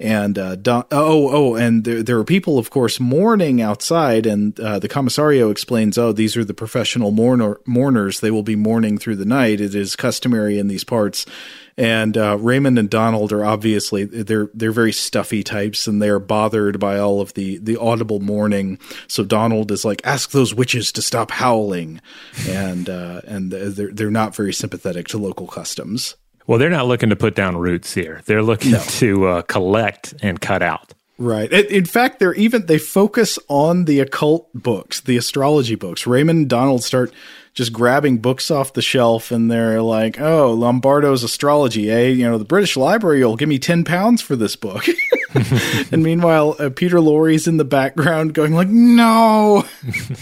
And uh, Don, oh, oh, and there, there are people, of course, mourning outside, and uh, the commissario explains, oh, these are the professional mourner, mourners. They will be mourning through the night. It is customary in these parts and uh, Raymond and Donald are obviously they're they're very stuffy types, and they're bothered by all of the the audible mourning. So Donald is like, "Ask those witches to stop howling," and uh, and they're they're not very sympathetic to local customs. Well, they're not looking to put down roots here. They're looking no. to uh, collect and cut out. Right. In fact, they're even they focus on the occult books, the astrology books. Raymond and Donald start just grabbing books off the shelf and they're like, "Oh, Lombardo's astrology, eh? You know, the British Library will give me 10 pounds for this book." and meanwhile, uh, Peter Lorre's in the background going like, "No."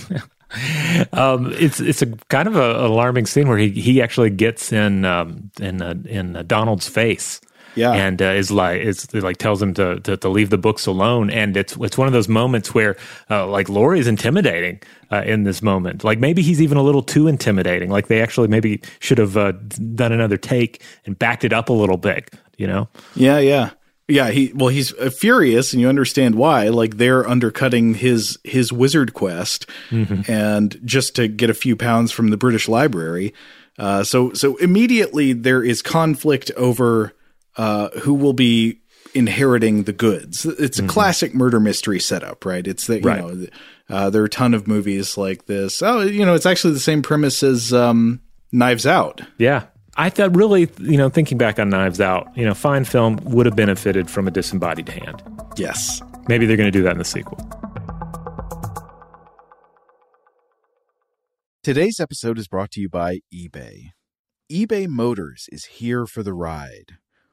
um, it's it's a kind of a alarming scene where he he actually gets in um, in uh, in uh, Donald's face yeah, and uh, is like is like tells him to, to, to leave the books alone, and it's it's one of those moments where uh, like Lorre is intimidating uh, in this moment. Like maybe he's even a little too intimidating. Like they actually maybe should have uh, done another take and backed it up a little bit. You know? Yeah, yeah. Yeah, he well, he's uh, furious, and you understand why. Like they're undercutting his his wizard quest, mm-hmm. and just to get a few pounds from the British Library. Uh, so so immediately there is conflict over uh, who will be inheriting the goods. It's a mm-hmm. classic murder mystery setup, right? It's that you right. know uh, there are a ton of movies like this. Oh, you know, it's actually the same premise as um, Knives Out. Yeah. I thought really, you know, thinking back on Knives Out, you know, fine film would have benefited from a disembodied hand. Yes. Maybe they're going to do that in the sequel. Today's episode is brought to you by eBay. eBay Motors is here for the ride.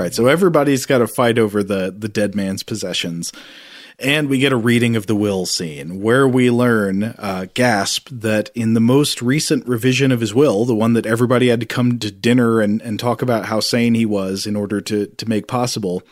Right. So everybody's got to fight over the the dead man's possessions. And we get a reading of the will scene where we learn, uh, gasp, that in the most recent revision of his will, the one that everybody had to come to dinner and, and talk about how sane he was in order to, to make possible,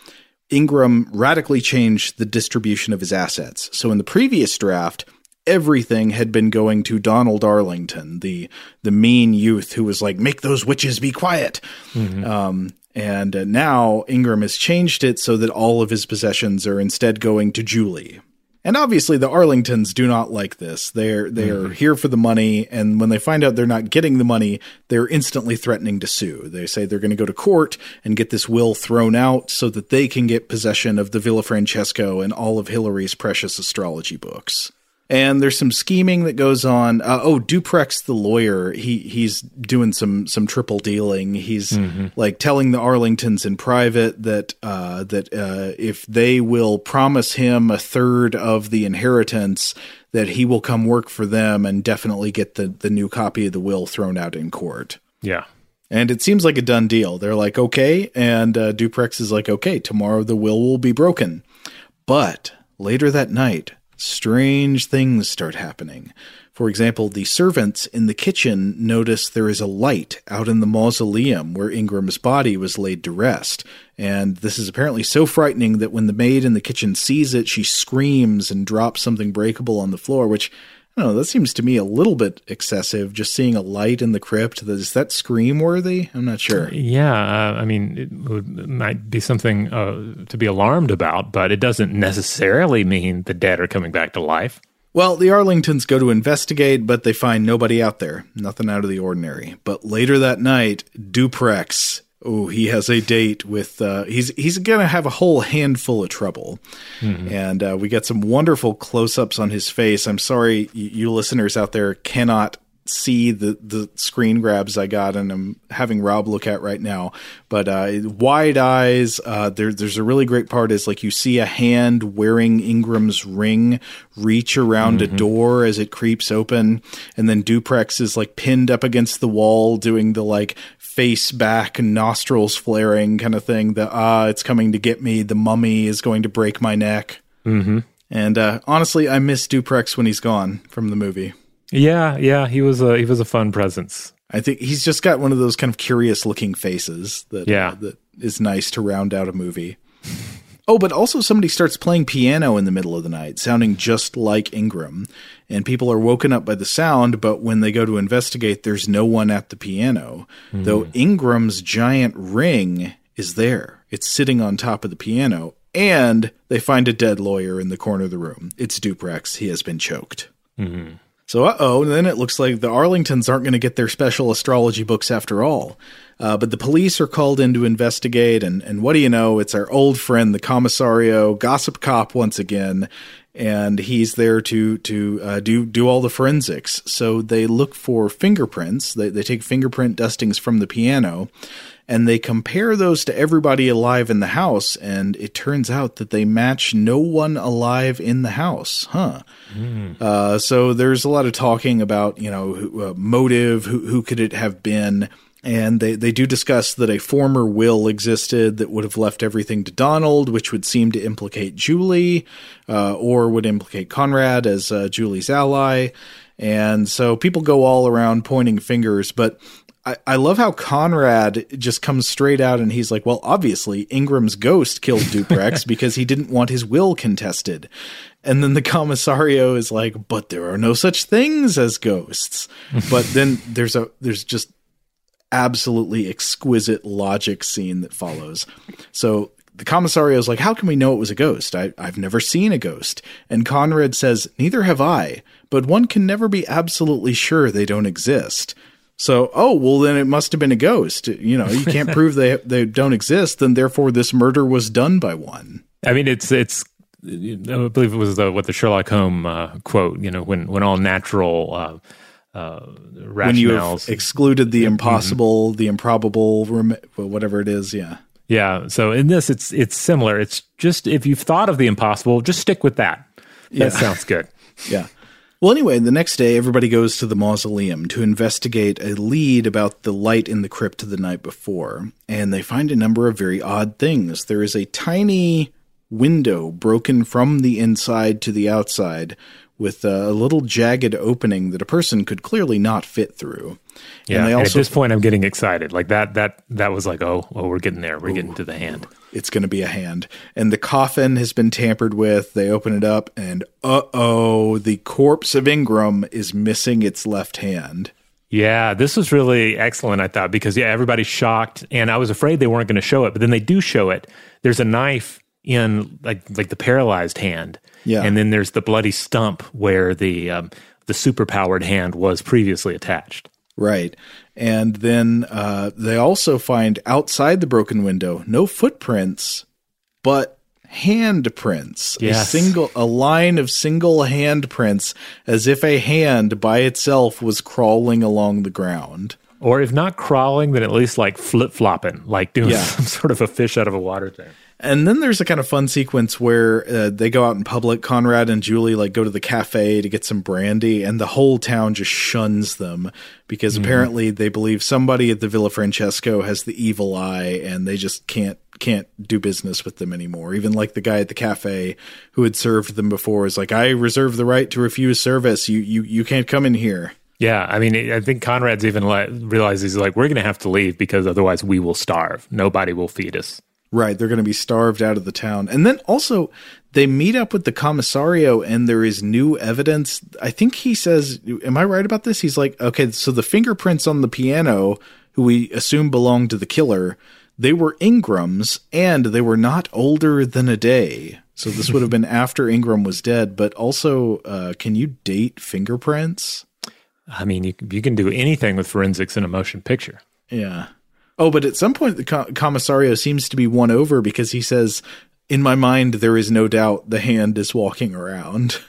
Ingram radically changed the distribution of his assets. So in the previous draft, everything had been going to Donald Arlington, the the mean youth who was like, "Make those witches be quiet." Mm-hmm. Um, and uh, now Ingram has changed it so that all of his possessions are instead going to Julie. And obviously, the Arlingtons do not like this. They're they're mm-hmm. here for the money, and when they find out they're not getting the money, they're instantly threatening to sue. They say they're going to go to court and get this will thrown out so that they can get possession of the Villa Francesco and all of Hillary's precious astrology books and there's some scheming that goes on. Uh, oh, Duprex the lawyer, he he's doing some some triple dealing. He's mm-hmm. like telling the Arlingtons in private that uh, that uh, if they will promise him a third of the inheritance, that he will come work for them and definitely get the the new copy of the will thrown out in court. Yeah. And it seems like a done deal. They're like, okay. And uh, Duprex is like, okay, tomorrow the will will be broken. But later that night, strange things start happening. For example, the servants in the kitchen notice there is a light out in the mausoleum where Ingram's body was laid to rest. And this is apparently so frightening that when the maid in the kitchen sees it, she screams and drops something breakable on the floor, which know, that seems to me a little bit excessive. Just seeing a light in the crypt, is that scream worthy? I'm not sure. Yeah, uh, I mean, it, would, it might be something uh, to be alarmed about, but it doesn't necessarily mean the dead are coming back to life. Well, the Arlingtons go to investigate, but they find nobody out there. Nothing out of the ordinary. But later that night, Duprex oh, he has a date with uh, he's he's gonna have a whole handful of trouble, mm-hmm. and uh, we get some wonderful close ups on his face. I'm sorry, you, you listeners out there cannot see the the screen grabs I got and I'm having Rob look at right now. But uh, wide eyes. Uh, there, there's a really great part is like you see a hand wearing Ingram's ring reach around mm-hmm. a door as it creeps open, and then Duprex is like pinned up against the wall doing the like face back, nostrils flaring kind of thing. The ah, it's coming to get me. The mummy is going to break my neck. Mm-hmm. And uh, honestly, I miss Duprex when he's gone from the movie. Yeah, yeah, he was a he was a fun presence. I think he's just got one of those kind of curious looking faces that yeah. Uh, that is nice to round out a movie. Oh, but also somebody starts playing piano in the middle of the night, sounding just like Ingram. And people are woken up by the sound, but when they go to investigate, there's no one at the piano. Mm. Though Ingram's giant ring is there. It's sitting on top of the piano, and they find a dead lawyer in the corner of the room. It's Duprex. He has been choked. Mm-hmm. So, uh oh, and then it looks like the Arlingtons aren't going to get their special astrology books after all. Uh, but the police are called in to investigate, and, and what do you know? It's our old friend, the commissario, gossip cop once again, and he's there to to uh, do do all the forensics. So they look for fingerprints. They they take fingerprint dustings from the piano, and they compare those to everybody alive in the house, and it turns out that they match no one alive in the house, huh? Mm. Uh, so there's a lot of talking about you know who, uh, motive, who who could it have been? And they, they do discuss that a former will existed that would have left everything to Donald, which would seem to implicate Julie, uh, or would implicate Conrad as uh, Julie's ally. And so people go all around pointing fingers, but I, I love how Conrad just comes straight out and he's like, well, obviously Ingram's ghost killed Duprex because he didn't want his will contested. And then the commissario is like, but there are no such things as ghosts. but then there's a there's just absolutely exquisite logic scene that follows. So the commissario is like, How can we know it was a ghost? I, I've never seen a ghost. And Conrad says, Neither have I, but one can never be absolutely sure they don't exist. So, oh, well, then it must have been a ghost. You know, you can't prove they they don't exist, then therefore this murder was done by one. I mean, it's it's. I believe it was the, what the Sherlock Holmes uh, quote. You know, when when all natural uh, uh, when you have excluded the mm-hmm. impossible, mm-hmm. the improbable, whatever it is. Yeah. Yeah. So in this, it's it's similar. It's just if you've thought of the impossible, just stick with that. That yeah. sounds good. yeah. Well, anyway, the next day, everybody goes to the mausoleum to investigate a lead about the light in the crypt the night before, and they find a number of very odd things. There is a tiny window broken from the inside to the outside with a little jagged opening that a person could clearly not fit through. Yeah, and, also, and at this point, I'm getting excited. Like that, that, that was like, oh, oh, we're getting there. We're ooh, getting to the hand. It's going to be a hand, and the coffin has been tampered with. They open it up, and uh oh, the corpse of Ingram is missing its left hand. Yeah, this was really excellent, I thought, because yeah, everybody's shocked, and I was afraid they weren't going to show it, but then they do show it. There's a knife in like like the paralyzed hand yeah. And then there's the bloody stump where the um, the superpowered hand was previously attached. Right. And then uh, they also find outside the broken window no footprints, but handprints. Yes. A single a line of single handprints as if a hand by itself was crawling along the ground. Or if not crawling, then at least like flip flopping, like doing yeah. some sort of a fish out of a water tank. And then there's a kind of fun sequence where uh, they go out in public. Conrad and Julie like go to the cafe to get some brandy, and the whole town just shuns them because mm-hmm. apparently they believe somebody at the Villa Francesco has the evil eye, and they just can't can't do business with them anymore. Even like the guy at the cafe who had served them before is like, "I reserve the right to refuse service. You you you can't come in here." Yeah, I mean, I think Conrad's even like, realizes like we're going to have to leave because otherwise we will starve. Nobody will feed us. Right, they're going to be starved out of the town. And then also they meet up with the commissario and there is new evidence. I think he says, am I right about this? He's like, okay, so the fingerprints on the piano who we assume belonged to the killer, they were Ingram's and they were not older than a day. So this would have been after Ingram was dead, but also uh, can you date fingerprints? I mean, you, you can do anything with forensics in a motion picture. Yeah. Oh, but at some point, the commissario seems to be won over because he says, In my mind, there is no doubt the hand is walking around.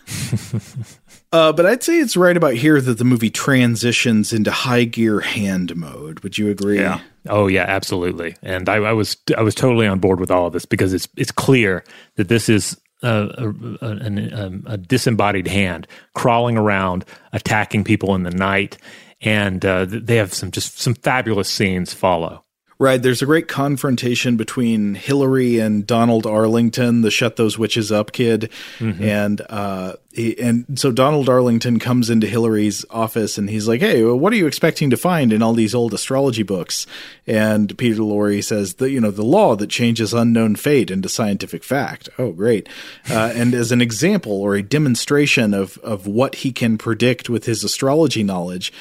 uh, but I'd say it's right about here that the movie transitions into high gear hand mode. Would you agree? Yeah. Oh yeah, absolutely. And I, I was I was totally on board with all of this because it's it's clear that this is a, a, a, a, disembodied hand crawling around, attacking people in the night, and uh, they have some just some fabulous scenes follow. Right. There's a great confrontation between Hillary and Donald Arlington, the shut those witches up kid. Mm-hmm. And, uh, he, and so Donald Arlington comes into Hillary's office and he's like, Hey, what are you expecting to find in all these old astrology books? And Peter Lorre says that, you know, the law that changes unknown fate into scientific fact. Oh, great. Uh, and as an example or a demonstration of, of what he can predict with his astrology knowledge,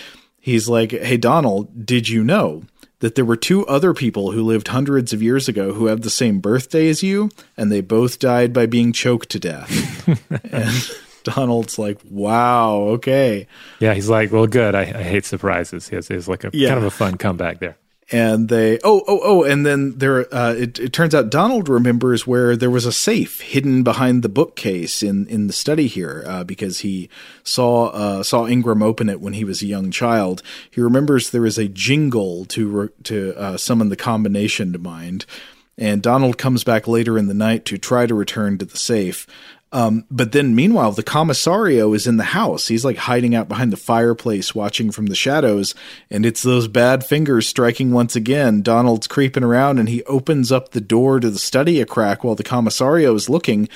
he's like, Hey, Donald, did you know? that there were two other people who lived hundreds of years ago who have the same birthday as you, and they both died by being choked to death. and Donald's like, "Wow, okay." Yeah, he's like, "Well, good. I, I hate surprises." He has, he has like a yeah. kind of a fun comeback there and they oh oh oh and then there uh, it, it turns out Donald remembers where there was a safe hidden behind the bookcase in in the study here uh, because he saw uh, saw Ingram open it when he was a young child. He remembers there is a jingle to to uh, summon the combination to mind. And Donald comes back later in the night to try to return to the safe. Um, but then, meanwhile, the commissario is in the house. He's like hiding out behind the fireplace, watching from the shadows. And it's those bad fingers striking once again. Donald's creeping around and he opens up the door to the study a crack while the commissario is looking.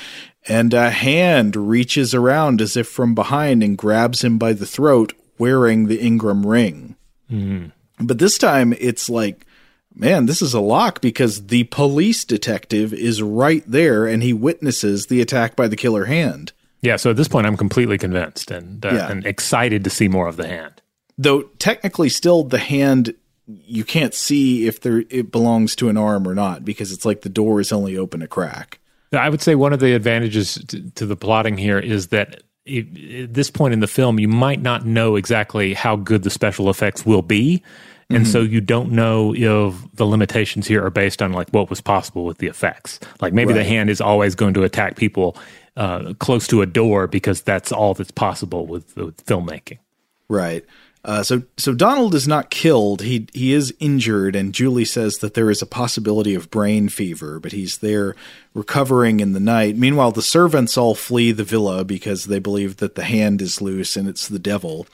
And a hand reaches around as if from behind and grabs him by the throat, wearing the Ingram ring. Mm. But this time, it's like man, this is a lock because the police detective is right there and he witnesses the attack by the killer hand. Yeah, so at this point, I'm completely convinced and, uh, yeah. and excited to see more of the hand. Though technically, still the hand you can't see if there it belongs to an arm or not because it's like the door is only open a crack. I would say one of the advantages to, to the plotting here is that at this point in the film, you might not know exactly how good the special effects will be and mm-hmm. so you don't know if the limitations here are based on like what was possible with the effects. Like maybe right. the hand is always going to attack people uh, close to a door because that's all that's possible with, with filmmaking. Right. Uh, so so Donald is not killed. He he is injured, and Julie says that there is a possibility of brain fever, but he's there recovering in the night. Meanwhile, the servants all flee the villa because they believe that the hand is loose and it's the devil.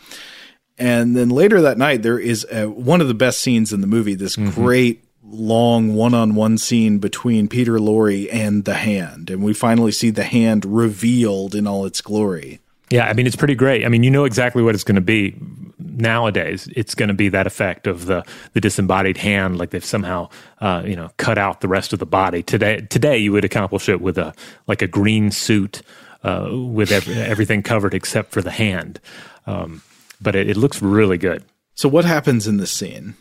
And then later that night, there is a, one of the best scenes in the movie. This mm-hmm. great long one-on-one scene between Peter Lorre and the hand, and we finally see the hand revealed in all its glory. Yeah, I mean it's pretty great. I mean you know exactly what it's going to be. Nowadays, it's going to be that effect of the the disembodied hand, like they've somehow uh, you know cut out the rest of the body. Today, today you would accomplish it with a like a green suit uh, with every, everything covered except for the hand. Um, but it, it looks really good. So what happens in this scene?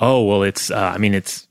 Oh well, it's uh, I mean it's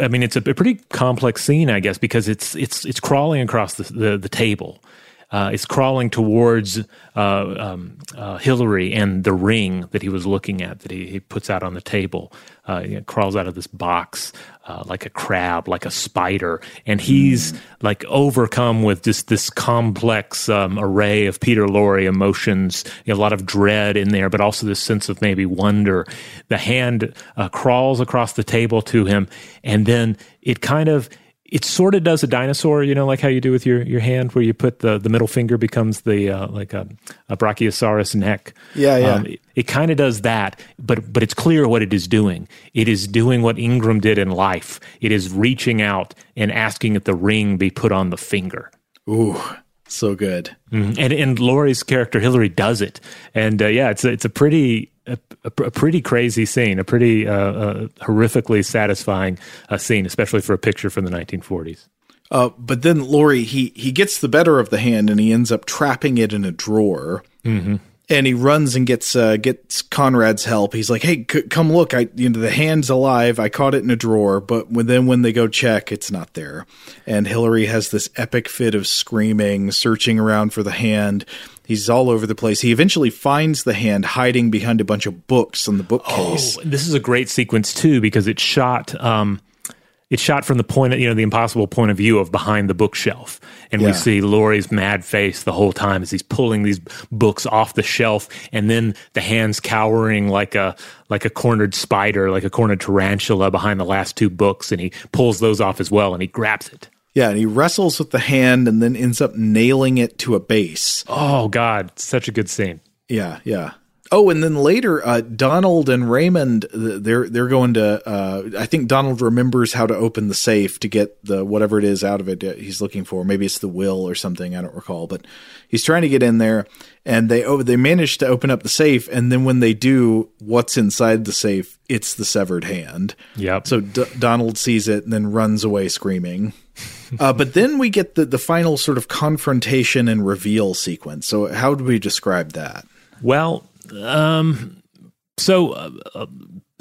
I mean it's a, pretty complex scene, I guess, because it's it's it's crawling across the the, the table. Uh, it's crawling towards uh, um, uh, Hillary and the ring that he was looking at that he, he puts out on the table. Uh, crawls out of this box uh, like a crab, like a spider, and he's mm. like overcome with just this complex um, array of Peter Lorre emotions. You know, a lot of dread in there, but also this sense of maybe wonder. The hand uh, crawls across the table to him, and then it kind of it sort of does a dinosaur, you know, like how you do with your, your hand, where you put the, the middle finger becomes the uh, like a, a brachiosaurus neck. Yeah, yeah. Um, it, it kind of does that, but but it's clear what it is doing. It is doing what Ingram did in life. It is reaching out and asking that the ring be put on the finger. Ooh, so good. Mm-hmm. And and Lorre's character Hillary does it, and uh, yeah, it's a, it's a pretty a, a, pretty crazy scene, a pretty uh, uh, horrifically satisfying uh, scene, especially for a picture from the 1940s. Uh, but then Lorre he he gets the better of the hand and he ends up trapping it in a drawer. Mm-hmm and he runs and gets uh, gets Conrad's help. He's like, "Hey, c- come look! I you know the hand's alive. I caught it in a drawer, but when, then when they go check, it's not there." And Hillary has this epic fit of screaming, searching around for the hand. He's all over the place. He eventually finds the hand hiding behind a bunch of books on the bookcase. Oh, this is a great sequence too because it's shot. Um, it's shot from the point of, you know, the impossible point of view of behind the bookshelf. And yeah. we see Lorre's mad face the whole time as he's pulling these books off the shelf and then the hands cowering like a, like a cornered spider, like a cornered tarantula behind the last two books. And he pulls those off as well and he grabs it. Yeah, and he wrestles with the hand and then ends up nailing it to a base. Oh God, such a good scene. Yeah, yeah. Oh, and then later, uh, Donald and Raymond, they're they're going to. Uh, I think Donald remembers how to open the safe to get the whatever it is out of it he's looking for. Maybe it's the will or something. I don't recall, but he's trying to get in there, and they oh they manage to open up the safe, and then when they do, what's inside the safe? It's the severed hand. Yep. So D- Donald sees it and then runs away screaming. Uh, but then we get the the final sort of confrontation and reveal sequence. So how do we describe that? Well, um, so uh, uh,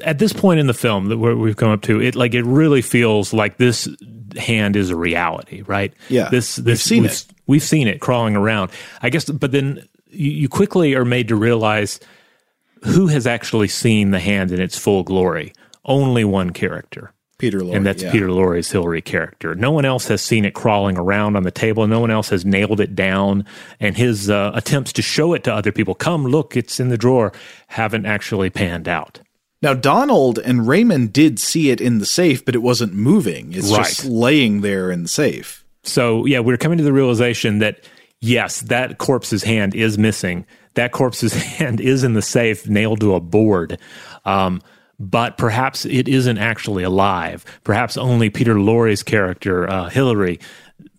at this point in the film that we've come up to, it like it really feels like this hand is a reality, right? Yeah, this this we've seen we've, it. We've seen it crawling around. I guess, but then you, you quickly are made to realize who has actually seen the hand in its full glory. Only one character. Peter Lorre, and that's yeah. Peter Lorre's Hillary character. No one else has seen it crawling around on the table. No one else has nailed it down. And his uh, attempts to show it to other people, come look, it's in the drawer, haven't actually panned out. Now, Donald and Raymond did see it in the safe, but it wasn't moving. It's Right. just laying there in the safe. So yeah, we're coming to the realization that yes, that corpse's hand is missing. That corpse's hand is in the safe, nailed to a board. Um, but perhaps it isn't actually alive. Perhaps only Peter Lorre's character, uh, Hillary,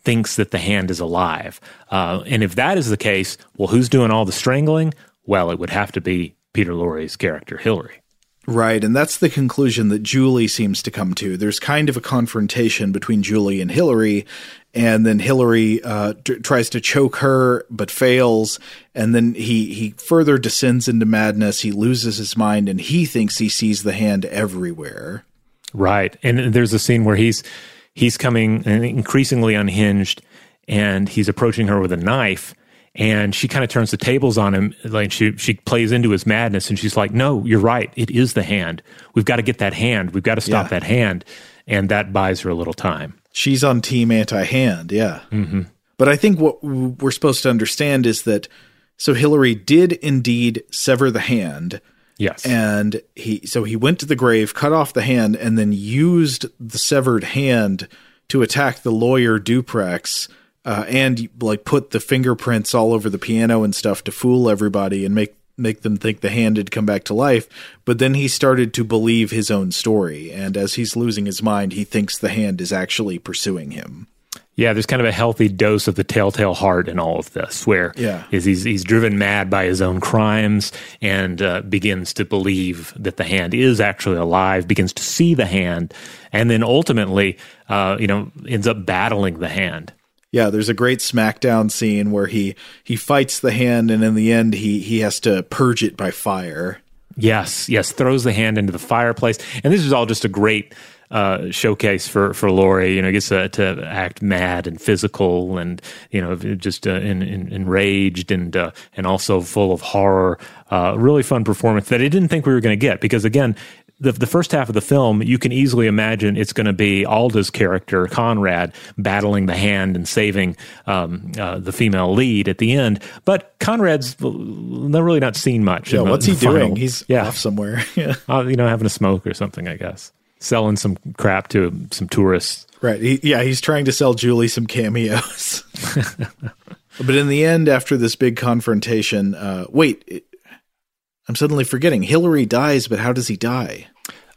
thinks that the hand is alive. Uh, and if that is the case, well, who's doing all the strangling? Well, it would have to be Peter Lorre's character, Hillary. Right, and that's the conclusion that Julie seems to come to. There's kind of a confrontation between Julie and Hillary, and then Hillary uh, t- tries to choke her but fails, and then he he further descends into madness. He loses his mind, and he thinks he sees the hand everywhere. Right. And there's a scene where he's he's coming increasingly unhinged and he's approaching her with a knife and she kind of turns the tables on him like she she plays into his madness and she's like, "No, you're right. It is the hand. We've got to get that hand. We've got to stop Yeah. that hand." And that buys her a little time. She's on team anti-hand, yeah. Mm-hmm. But I think what we're supposed to understand is that so Hillary did indeed sever the hand. Yes. and he so he went to the grave cut off the hand and then used the severed hand to attack the lawyer duprex uh, and like put the fingerprints all over the piano and stuff to fool everybody and make make them think the hand had come back to life but then he started to believe his own story and as he's losing his mind he thinks the hand is actually pursuing him Yeah, there's kind of a healthy dose of the telltale heart in all of this, where Yeah. is he's he's driven mad by his own crimes and uh, begins to believe that the hand is actually alive, begins to see the hand, and then ultimately, uh, you know, ends up battling the hand. Yeah, there's a great smackdown scene where he he fights the hand and in the end he he has to purge it by fire. Yes, yes, throws the hand into the fireplace, and this is all just a great uh, showcase for for Lorre. You know, gets to, to act mad and physical, and you know, just uh, in, in, enraged and uh, and also full of horror. Uh, really fun performance that I didn't think we were going to get because again. The, the first half of the film, you can easily imagine it's going to be Alda's character, Conrad, battling the hand and saving um, uh, the female lead at the end. But Conrad's not really not seen much. Yeah, the- what's he the final- doing? He's yeah, off somewhere. yeah. uh, you know, having a smoke or something, I guess. Selling some crap to some tourists. Right. He, yeah, he's trying to sell Julie some cameos. but in the end, after this big confrontation, uh, wait, it, I'm suddenly forgetting. Hillary dies, but how does he die?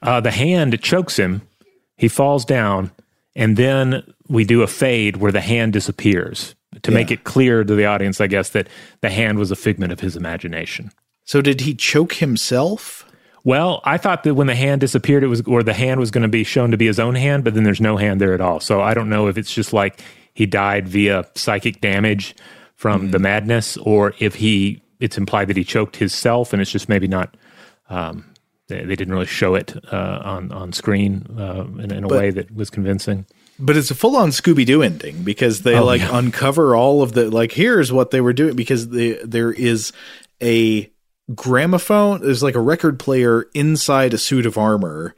Uh, the hand chokes him. He falls down, and then we do a fade where the hand disappears to make it clear to the audience, I guess, that the hand was a figment of his imagination. So did he choke himself? Well, I thought that when the hand disappeared, it was or the hand was going to be shown to be his own hand, but then there's no hand there at all. So I don't know if it's just like he died via psychic damage from the madness, or if he it's implied that he choked himself, and it's just maybe not. Um, they, they didn't really show it uh, on on screen uh, in, in a But- way that was convincing. But it's a full on Scooby Doo ending because they Oh, like yeah. uncover all of the like here's what they were doing because the there is a gramophone there's like a record player inside a suit of armor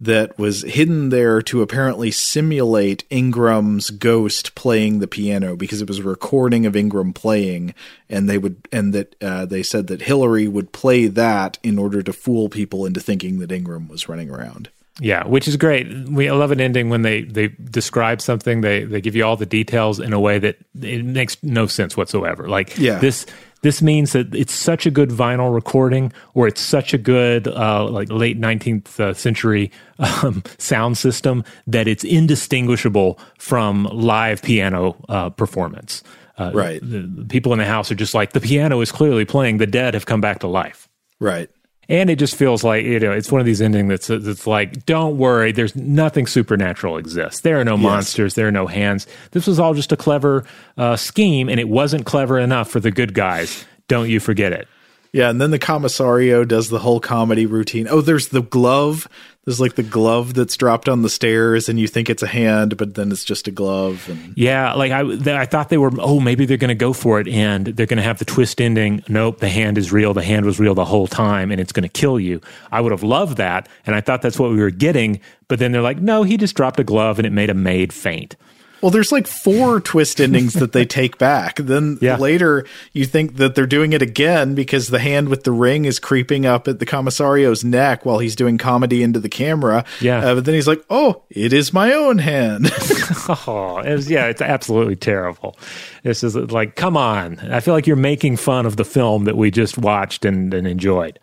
that was hidden there to apparently simulate Ingram's ghost playing the piano because it was a recording of Ingram playing and they would and that uh, they said that Hillary would play that in order to fool people into thinking that Ingram was running around. Yeah, which is great. We I love an ending when they they describe something. They they give you all the details in a way that it makes no sense whatsoever. Like Yeah. this this means that it's such a good vinyl recording, or it's such a good uh, like late nineteenth uh, century um, sound system that it's indistinguishable from live piano uh, performance. Uh, Right. The, the people in the house are just like the piano is clearly playing. The dead have come back to life. Right. And it just feels like you know it's one of these endings that's that's like, don't worry, there's nothing supernatural exists. There are no monsters, there are no hands. This was all just a clever uh, scheme, and it wasn't clever enough for the good guys. Don't you forget it? Yeah, and then the commissario does the whole comedy routine. Oh, there's the glove. There's like the glove that's dropped on the stairs, and you think it's a hand, but then it's just a glove. And Yeah, like I, th- I thought they were. Oh, maybe they're going to go for it, and they're going to have the twist ending. Nope, the hand is real. The hand was real the whole time, and it's going to kill you. I would have loved that, and I thought that's what we were getting. But then they're like, no, he just dropped a glove, and it made a maid faint. Well, there's like four twist endings that they take back. Then Yeah. later, you think that they're doing it again because the hand with the ring is creeping up at the commissario's neck while he's doing comedy into the camera. Yeah. Uh, but then he's like, "Oh, it is my own hand." Oh, it was, yeah, it's absolutely terrible. This is like, come on. I feel like you're making fun of the film that we just watched and, and enjoyed.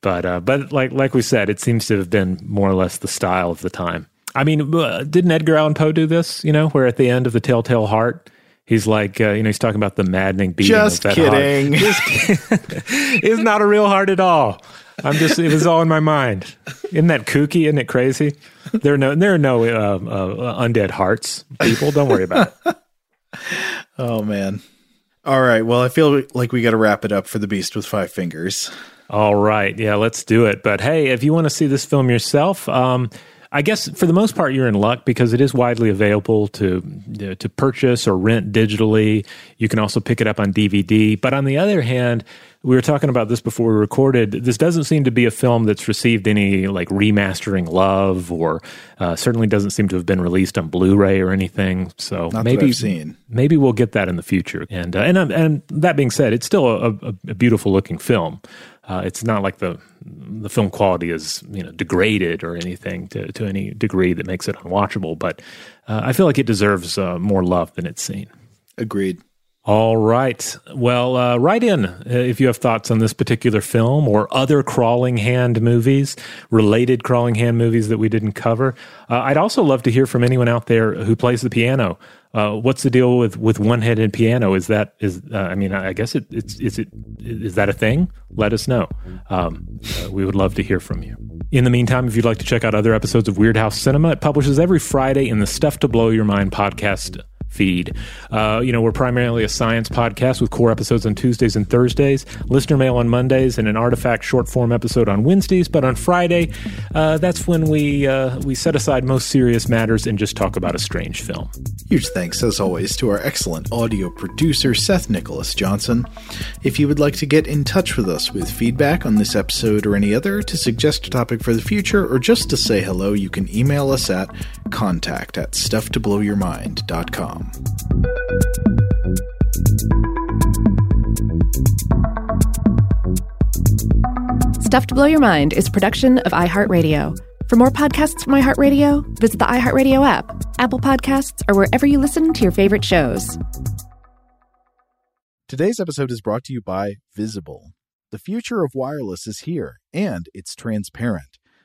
But uh, but like like we said, it seems to have been more or less the style of the time. I mean, uh, didn't Edgar Allan Poe do this? You know, where at the end of the Telltale Heart, he's like, uh, you know, he's talking about the maddening beating. Just of that heart. kidding. It's not a real heart at all. I'm just it was all in my mind. Isn't that kooky? Isn't it crazy? There are no there are no uh, uh, undead hearts. People, don't worry about it. oh man. All right. Well, I feel like we got to wrap it up for the Beast with Five Fingers. All right. Yeah, let's do it. But hey, if you want to see this film yourself, um, I guess for the most part you're in luck because it is widely available to to purchase or rent digitally. You can also pick it up on DVD. But on the other hand, we were talking about this before we recorded. This doesn't seem to be a film that's received any like remastering love, or uh, certainly doesn't seem to have been released on Blu-ray or anything. So Not maybe maybe we'll get that in the future. And uh, and um, and that being said, it's still a, a, a beautiful looking film. Uh, it's not like the the film quality is you know degraded or anything to, to any degree that makes it unwatchable. But uh, I feel like it deserves uh, more love than it's seen. Agreed. All right. Well, uh, write in uh, if you have thoughts on this particular film or other crawling hand movies, related crawling hand movies that we didn't cover. Uh, I'd also love to hear from anyone out there who plays the piano. Uh, what's the deal with, with one-headed piano? Is that is uh, I mean I guess it, it's is it is that a thing? Let us know. Um, uh, we would love to hear from you. In the meantime, if you'd like to check out other episodes of Weirdhouse Cinema, it publishes every Friday in the Stuff to Blow Your Mind podcast feed. Uh, you know, we're primarily a science podcast with core episodes on Tuesdays and Thursdays, listener mail on Mondays, and an artifact short form episode on Wednesdays. But on Friday, uh, that's when we uh, we set aside most serious matters and just talk about a strange film. Huge thanks, as always, to our excellent audio producer, Seth Nicholas Johnson. If you would like to get in touch with us with feedback on this episode or any other, to suggest a topic for the future, or just to say hello, you can email us at contact at stufftoblowyourmind.com. Stuff to Blow Your Mind is production of iHeartRadio. For more podcasts from iHeartRadio, visit the iHeartRadio app, Apple Podcasts, or wherever you listen to your favorite shows. Today's episode is brought to you by Visible. The future of wireless is here, and it's transparent.